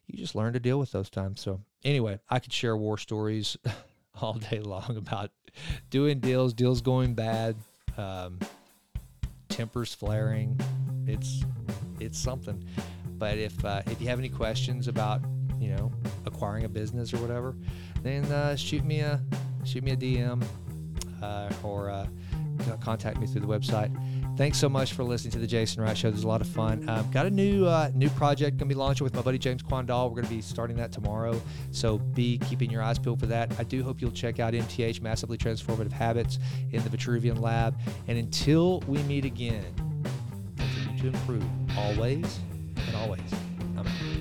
you just learn to deal with those times. So anyway, I could share war stories all day long about doing deals, deals going bad, um, tempers flaring. It's it's something. But if uh, if you have any questions about you know acquiring a business or whatever, then uh, shoot me a shoot me a DM uh, or uh, contact me through the website. Thanks so much for listening to the Jason Wright Show. There's a lot of fun. Um, got a new uh, new project gonna be launching with my buddy James Quandal. We're gonna be starting that tomorrow, so be keeping your eyes peeled for that. I do hope you'll check out MTH Massively Transformative Habits in the Vitruvian Lab. And until we meet again, continue to improve always and always.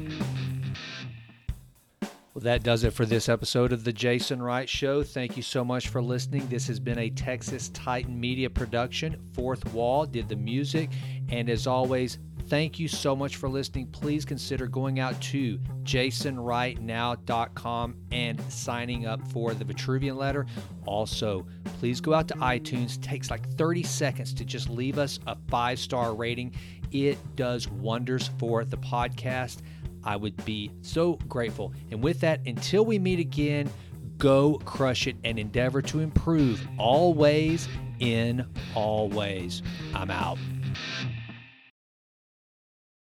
Well, that does it for this episode of The Jason Wright Show. Thank you so much for listening. This has been a Texas Titan Media production. Fourth Wall did the music. And as always, thank you so much for listening. Please consider going out to jasonwrightnow.com and signing up for the Vitruvian letter. Also, please go out to iTunes. It takes like 30 seconds to just leave us a five star rating. It does wonders for the podcast. I would be so grateful. And with that, until we meet again, go crush it and endeavor to improve always in all ways. I'm out.